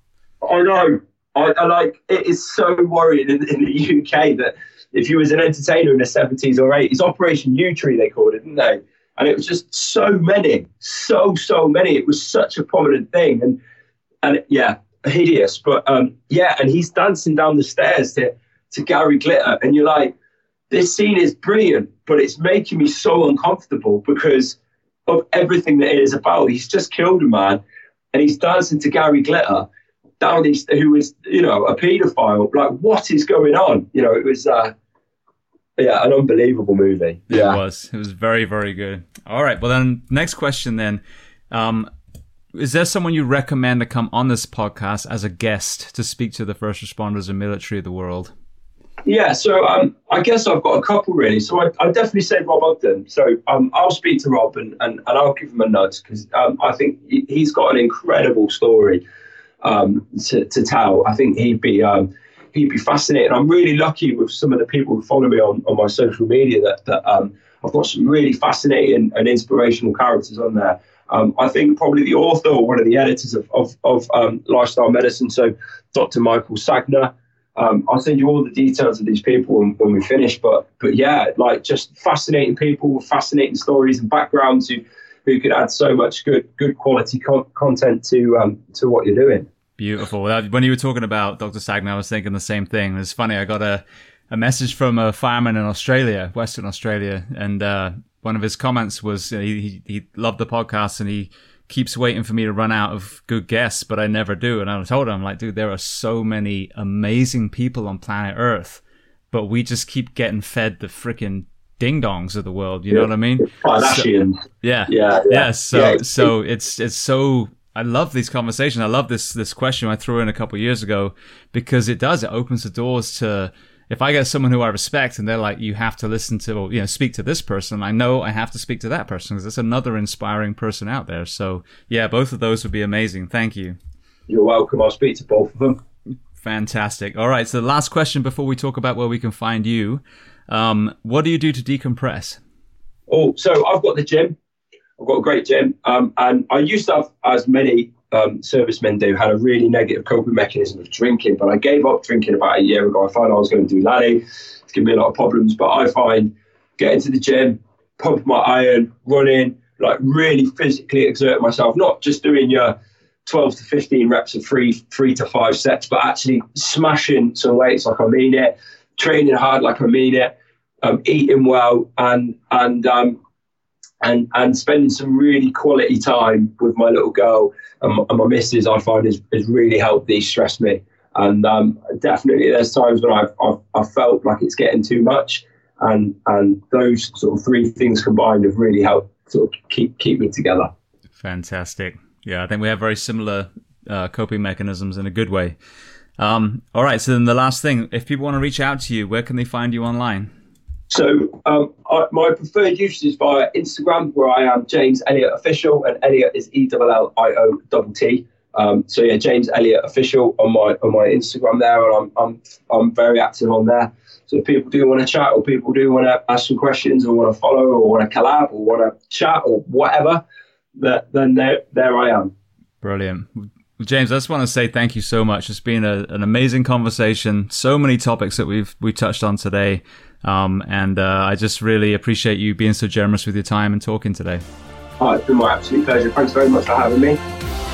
I know. I, I like it is so worrying in, in, the UK that if you was an entertainer in the seventies or eighties, Operation Yewtree they called it, didn't they? and it was just so many, so so many. It was such a prominent thing, and and yeah, hideous. But um, yeah, and he's dancing down the stairs to to Gary Glitter, and you're like, this scene is brilliant, but it's making me so uncomfortable because of everything that it is about. He's just killed a man, and he's dancing to Gary Glitter down these, who is you know a paedophile. Like, what is going on? You know, it was. Uh, yeah, an unbelievable movie. Yeah. It was. It was very, very good. All right. Well, then, next question then. Um, is there someone you recommend to come on this podcast as a guest to speak to the first responders and military of the world? Yeah, so um, I guess I've got a couple really. So I, I definitely say Rob Ogden. So um, I'll speak to Rob and, and, and I'll give him a nudge because um, I think he's got an incredible story um, to, to tell. I think he'd be um, he'd be fascinating. I'm really lucky with some of the people who follow me on, on my social media that, that um, I've got some really fascinating and inspirational characters on there. Um, I think probably the author or one of the editors of, of, of um, Lifestyle Medicine, so Dr. Michael Sagner. Um, I'll send you all the details of these people when, when, we finish. But but yeah, like just fascinating people with fascinating stories and backgrounds who who could add so much good good quality co- content to um, to what you're doing. Beautiful. When you were talking about Dr. Sagner, I was thinking the same thing. It's funny. I got a, a message from a fireman in Australia, Western Australia, and uh, one of his comments was uh, he, he loved the podcast and he keeps waiting for me to run out of good guests, but I never do. And I told him, like, dude, there are so many amazing people on planet Earth, but we just keep getting fed the freaking ding dongs of the world. You yeah. know what I mean? Oh, so, yeah. yeah, yeah, yeah. So, so it's it's so I love these conversations. I love this this question I threw in a couple years ago because it does it opens the doors to if I get someone who I respect and they're like you have to listen to or you know speak to this person, I know I have to speak to that person because there's another inspiring person out there. So yeah, both of those would be amazing. Thank you. You're welcome. I'll speak to both of them. Fantastic. All right. So the last question before we talk about where we can find you, um, what do you do to decompress? Oh, so I've got the gym. I've got a great gym. Um, and I used to have, as many um, servicemen do, had a really negative coping mechanism of drinking. But I gave up drinking about a year ago. I found I was going to do laddie. It's given me a lot of problems. But I find getting to the gym, pump my iron, running, like really physically exert myself, not just doing your 12 to 15 reps of three, three to five sets, but actually smashing some weights like I mean it, training hard like I mean it, um, eating well, and and um, and and spending some really quality time with my little girl and, and my missus, I find has, has really helped de-stress me. And um, definitely, there's times when I've, I've, I've felt like it's getting too much, and and those sort of three things combined have really helped sort of keep keep me together. Fantastic. Yeah, I think we have very similar uh, coping mechanisms in a good way. Um, all right. So then the last thing, if people want to reach out to you, where can they find you online? So um, I, my preferred use is via Instagram, where I am James Elliott Official, and Elliott is E L L I O T. Um, so yeah, James Elliott Official on my on my Instagram there, and I'm I'm I'm very active on there. So if people do want to chat, or people do want to ask some questions, or want to follow, or want to collab, or want to chat, or whatever, that then there there I am. Brilliant. James, I just want to say thank you so much. It's been a, an amazing conversation. So many topics that we've we touched on today. Um, and uh, I just really appreciate you being so generous with your time and talking today. Oh, it's been my absolute pleasure. Thanks very much for having me.